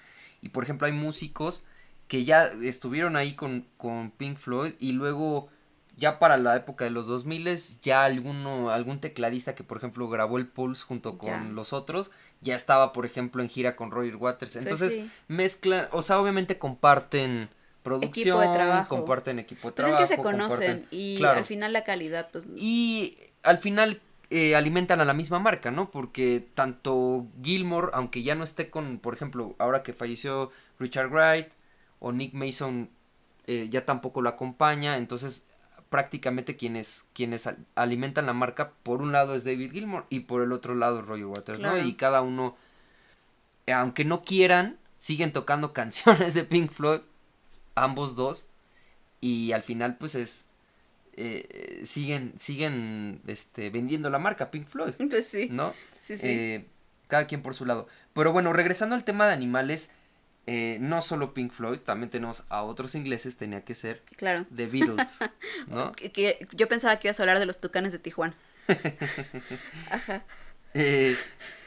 Y por ejemplo, hay músicos que ya estuvieron ahí con, con Pink Floyd y luego ya para la época de los 2000 ya alguno algún tecladista que por ejemplo grabó el Pulse junto con los otros ya estaba por ejemplo en gira con Roger Waters entonces sí. mezclan o sea obviamente comparten producción trabajo. comparten equipo de pues trabajo es que se conocen y claro. al final la calidad, pues... y al final eh, alimentan a la misma marca, ¿no? Porque tanto Gilmore, aunque ya no esté con, por ejemplo, ahora que falleció Richard Wright o Nick Mason, eh, ya tampoco lo acompaña, entonces prácticamente quienes, quienes al- alimentan la marca, por un lado es David Gilmour y por el otro lado es Roger Waters, ¿no? Y cada uno, aunque no quieran, siguen tocando canciones de Pink Floyd, ambos dos, y al final pues es eh, siguen siguen este vendiendo la marca Pink Floyd Pues sí, no sí, sí. Eh, cada quien por su lado pero bueno regresando al tema de animales eh, no solo Pink Floyd también tenemos a otros ingleses tenía que ser claro. The Beatles no Que, que yo pensaba que ibas a hablar de los tucanes de Tijuana. Ajá. Eh,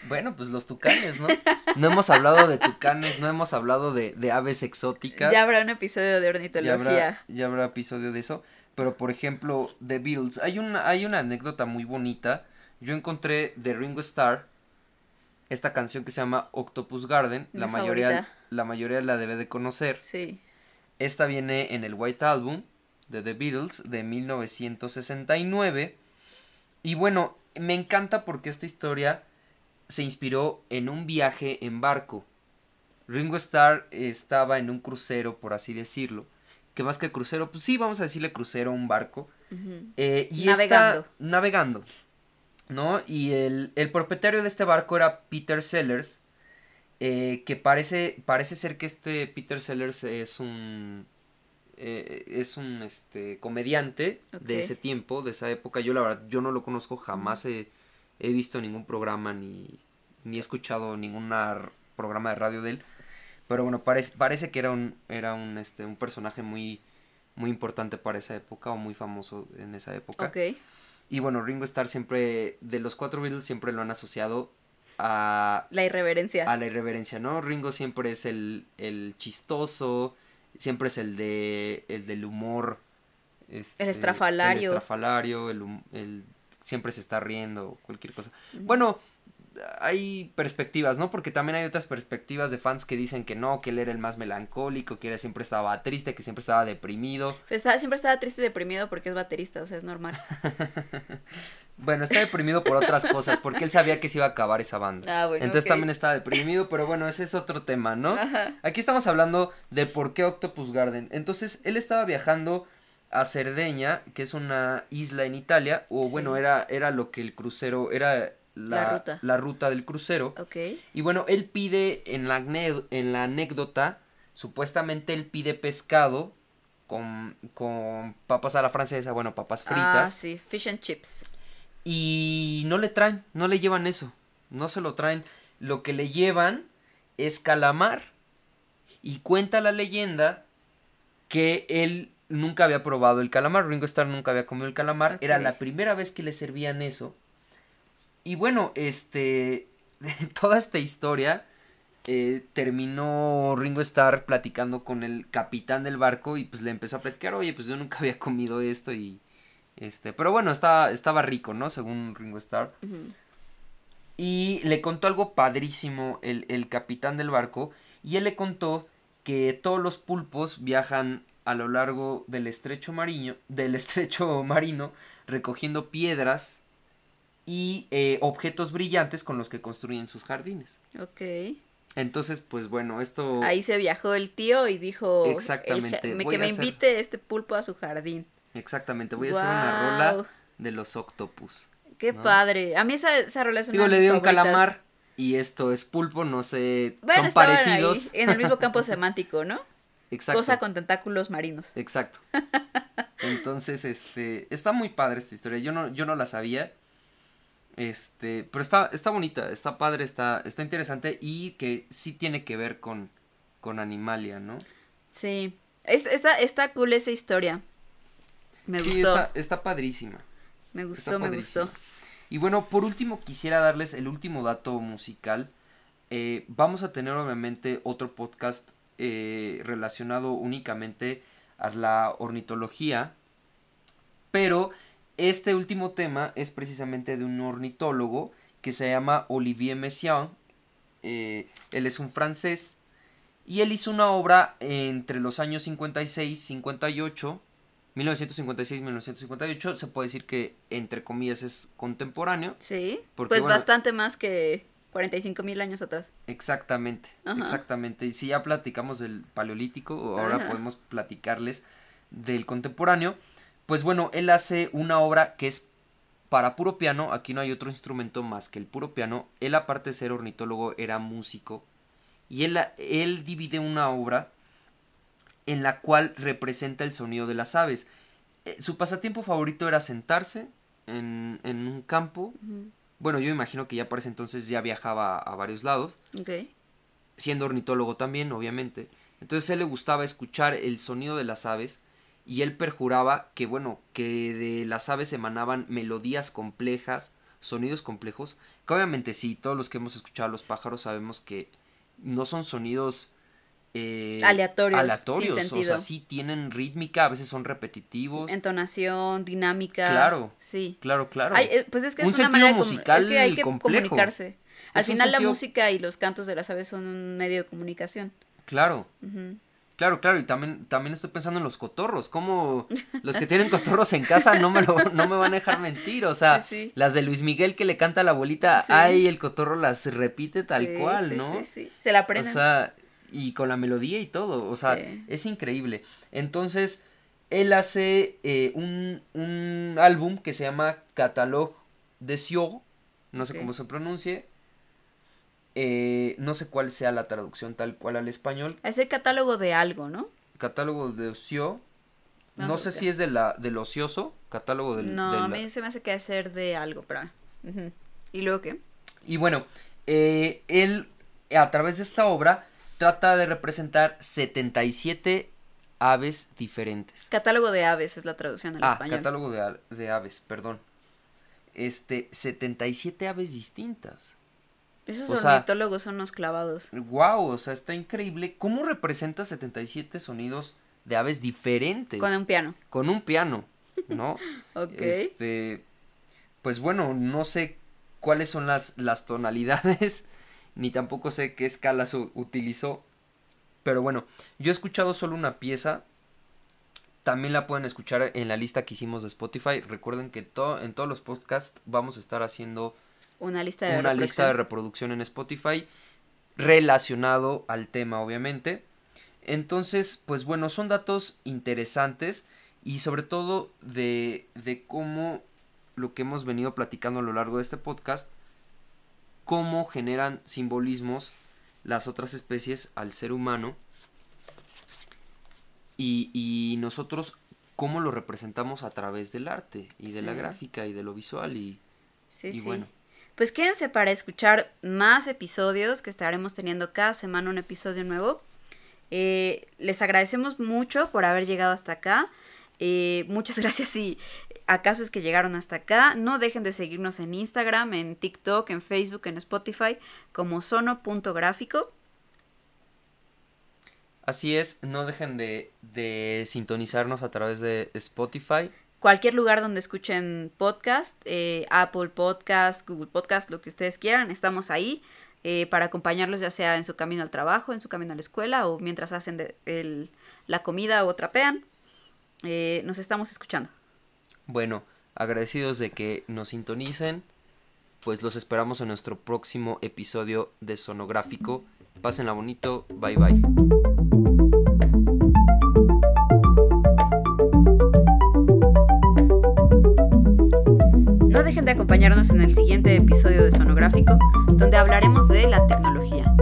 bueno pues los tucanes no no hemos hablado de tucanes no hemos hablado de, de aves exóticas Ya habrá un episodio de ya ornitología. habrá, ya habrá episodio de eso. Pero por ejemplo, The Beatles, hay una, hay una anécdota muy bonita. Yo encontré de Ringo Starr esta canción que se llama Octopus Garden. Mi La mayoría, la mayoría la debe de conocer. Sí. Esta viene en el White Album de The Beatles de 1969. Y bueno, me encanta porque esta historia se inspiró en un viaje en barco. Ringo Starr estaba en un crucero, por así decirlo. Que más que crucero, pues sí, vamos a decirle crucero, un barco. Eh, y Navegando. está navegando. ¿No? Y el, el propietario de este barco era Peter Sellers. eh, que parece, parece ser que este Peter Sellers es un. Eh, es un este comediante de ese tiempo, de esa época. Yo la verdad, yo no lo conozco, jamás he, he visto ningún programa ni, ni he escuchado ningún programa de radio de él. Pero bueno, parece, parece que era un, era un, este, un personaje muy, muy importante para esa época o muy famoso en esa época. Ok. Y bueno, Ringo Starr siempre, de los cuatro Beatles, siempre lo han asociado a, La irreverencia. a la irreverencia, ¿no? Ringo siempre es el, el chistoso, siempre es el de el del humor. este, El estrafalario. El estrafalario, el, el- siempre se está riendo, cualquier cosa. Bueno, hay perspectivas, ¿no? Porque también hay otras perspectivas de fans que dicen que no, que él era el más melancólico, que él siempre estaba triste, que siempre estaba deprimido. Pues estaba- siempre estaba triste y deprimido porque es baterista, o sea, es normal. Bueno, está deprimido por otras cosas, porque él sabía que se iba a acabar esa banda. Ah, bueno, Entonces también estaba deprimido, pero bueno, ese es otro tema, ¿no? Ajá. Aquí estamos hablando de por qué Octopus Garden. Entonces, él estaba viajando a Cerdeña, que es una isla en Italia, o bueno, era, era lo que el crucero, era la, La ruta. ruta. del crucero. Y bueno, él pide en la, en la anécdota, supuestamente él pide pescado con, con papas a la francesa, bueno, papas Ah, fritas. sí, fish and chips. Y no le traen, no le llevan eso, no se lo traen. Lo que le llevan es calamar. Y cuenta la leyenda que él nunca había probado el calamar. Ringo Starr nunca había comido el calamar. Era la primera vez que le servían eso. Y bueno, este. Toda esta historia eh, terminó Ringo Starr platicando con el capitán del barco y pues le empezó a platicar, oye, pues yo nunca había comido esto y este, pero bueno, estaba, estaba rico, ¿no? Según Ringo Starr. Y le contó algo padrísimo el, el capitán del barco y él le contó que todos los pulpos viajan a lo largo del estrecho marino, del estrecho marino recogiendo piedras y eh, objetos brillantes con los que construyen sus jardines. Ok. Entonces, pues bueno, esto... Ahí se viajó el tío y dijo el Exactamente, me- que me hacer- invite este pulpo a su jardín. Exactamente, voy a hacer una rola de los octopus. Qué ¿no? padre. A mí esa, esa rola es una Digo, de le mis dio un calamar y esto es pulpo, no sé, Bueno, son parecidos. ahí, en el mismo campo semántico, ¿no? Exacto. Cosa con tentáculos marinos. Exacto. Entonces, este, está muy padre esta historia. Yo no, yo no la sabía. Este, pero está, está bonita, está padre, está, está interesante y que sí tiene que ver con, con Animalia, ¿no? Sí. Es- está, está cool esa historia. Me sí, gustó. está, está padrísima. me gustó, me gustó. Y bueno, por último quisiera darles el último dato musical. Eh, vamos a tener obviamente otro podcast eh, relacionado únicamente a la ornitología. Pero este último tema es precisamente de un ornitólogo que se llama Olivier Messiaen. Eh, él es un francés. Y él hizo una obra entre los años 56 58. 1956-1958. Se puede decir que, entre comillas, es contemporáneo. Sí. Porque, pues bueno- bastante más que 45 mil años atrás. Exactamente, Ajá. exactamente. Y si ya platicamos del paleolítico, ahora Ajá. podemos platicarles del contemporáneo. Pues bueno, él hace una obra que es para puro piano. Aquí no hay otro instrumento más que el puro piano. Él, aparte de ser ornitólogo, era músico. Y él, él divide una obra en la cual representa el sonido de las aves. Eh, Su pasatiempo favorito era sentarse en, en un campo. Bueno, yo imagino que ya para ese entonces ya viajaba a varios lados siendo ornitólogo también, obviamente. Entonces a él le gustaba escuchar el sonido de las aves y él perjuraba que, bueno, que de las aves emanaban melodías complejas, sonidos complejos, que obviamente sí, todos los que hemos escuchado a los pájaros sabemos que no son sonidos eh, Aleatorios, aleatorios, sin o sea, sí tienen rítmica, a veces son repetitivos. Entonación, dinámica. Claro. Sí. Claro, claro. Eh, pues es que Un es una sentido musical es que hay que complejo. comunicarse. Al Es final la música y los cantos de las aves son un medio de comunicación. Claro. Claro, claro, y también, también estoy pensando en los cotorros, como los que tienen cotorros en casa no me, lo, no me van a dejar mentir, o sea, Sí, sí. las de Luis Miguel que le canta a la abuelita, Sí. ay, el cotorro las repite tal cual, ¿no? Sí, sí. Se la O aprenden. sea, y con la melodía y todo, o sea, es increíble. Entonces, él hace eh, un, un álbum que se llama Catalogue de Sio, no sé cómo se pronuncie, eh, no sé cuál sea la traducción tal cual al español, es el catálogo de algo, ¿no? catálogo de ocio. No sé si es de la, del ocioso, catálogo del... no, de a mí se me hace que hacer de algo, pero... ujú. ¿Y luego qué? Y bueno, eh, él a través de esta obra trata de representar 77 aves diferentes. Catálogo de aves es la traducción al ah, español. catálogo de, de aves, perdón. Este, 77 aves distintas. Esos o sea- ornitólogos son unos clavados. Wow, o sea, está increíble. ¿Cómo representa 77 sonidos de aves diferentes? Con un piano. Con un piano, ¿no? Ok. Este, pues bueno, no sé cuáles son las, las tonalidades, ni tampoco sé qué escalas utilizó. Pero bueno, yo he escuchado solo una pieza. También la pueden escuchar en la lista que hicimos de Spotify. Recuerden que to- en todos los podcasts vamos a estar haciendo Una lista de una lista de reproducción. en Spotify relacionado al tema, obviamente. Entonces, pues bueno, son datos interesantes y sobre todo de, de cómo lo que hemos venido platicando a lo largo de este podcast, cómo generan simbolismos las otras especies al ser humano y, y nosotros cómo lo representamos a través del arte y de la gráfica y de lo visual y, Sí, y sí. bueno. Pues quédense para escuchar más episodios que estaremos teniendo cada semana un episodio nuevo. Eh, les agradecemos mucho por haber llegado hasta acá. Eh, muchas gracias si acaso es que llegaron hasta acá. No dejen de seguirnos en Instagram, en TikTok, en Facebook, en Spotify como sono.gráfico. Así es, no dejen de, de sintonizarnos a través de Spotify. Cualquier lugar donde escuchen podcast, eh, Apple Podcast, Google Podcast, lo que ustedes quieran, estamos ahí eh, para acompañarlos ya sea en su camino al trabajo, en su camino a la escuela o mientras hacen la comida o trapean. Eh, nos estamos escuchando. Bueno, agradecidos de que nos sintonicen, pues los esperamos en nuestro próximo episodio de Sonográfico. Pásenla bonito, bye bye. De acompañarnos en el siguiente episodio de Sonográfico, donde hablaremos de la tecnología.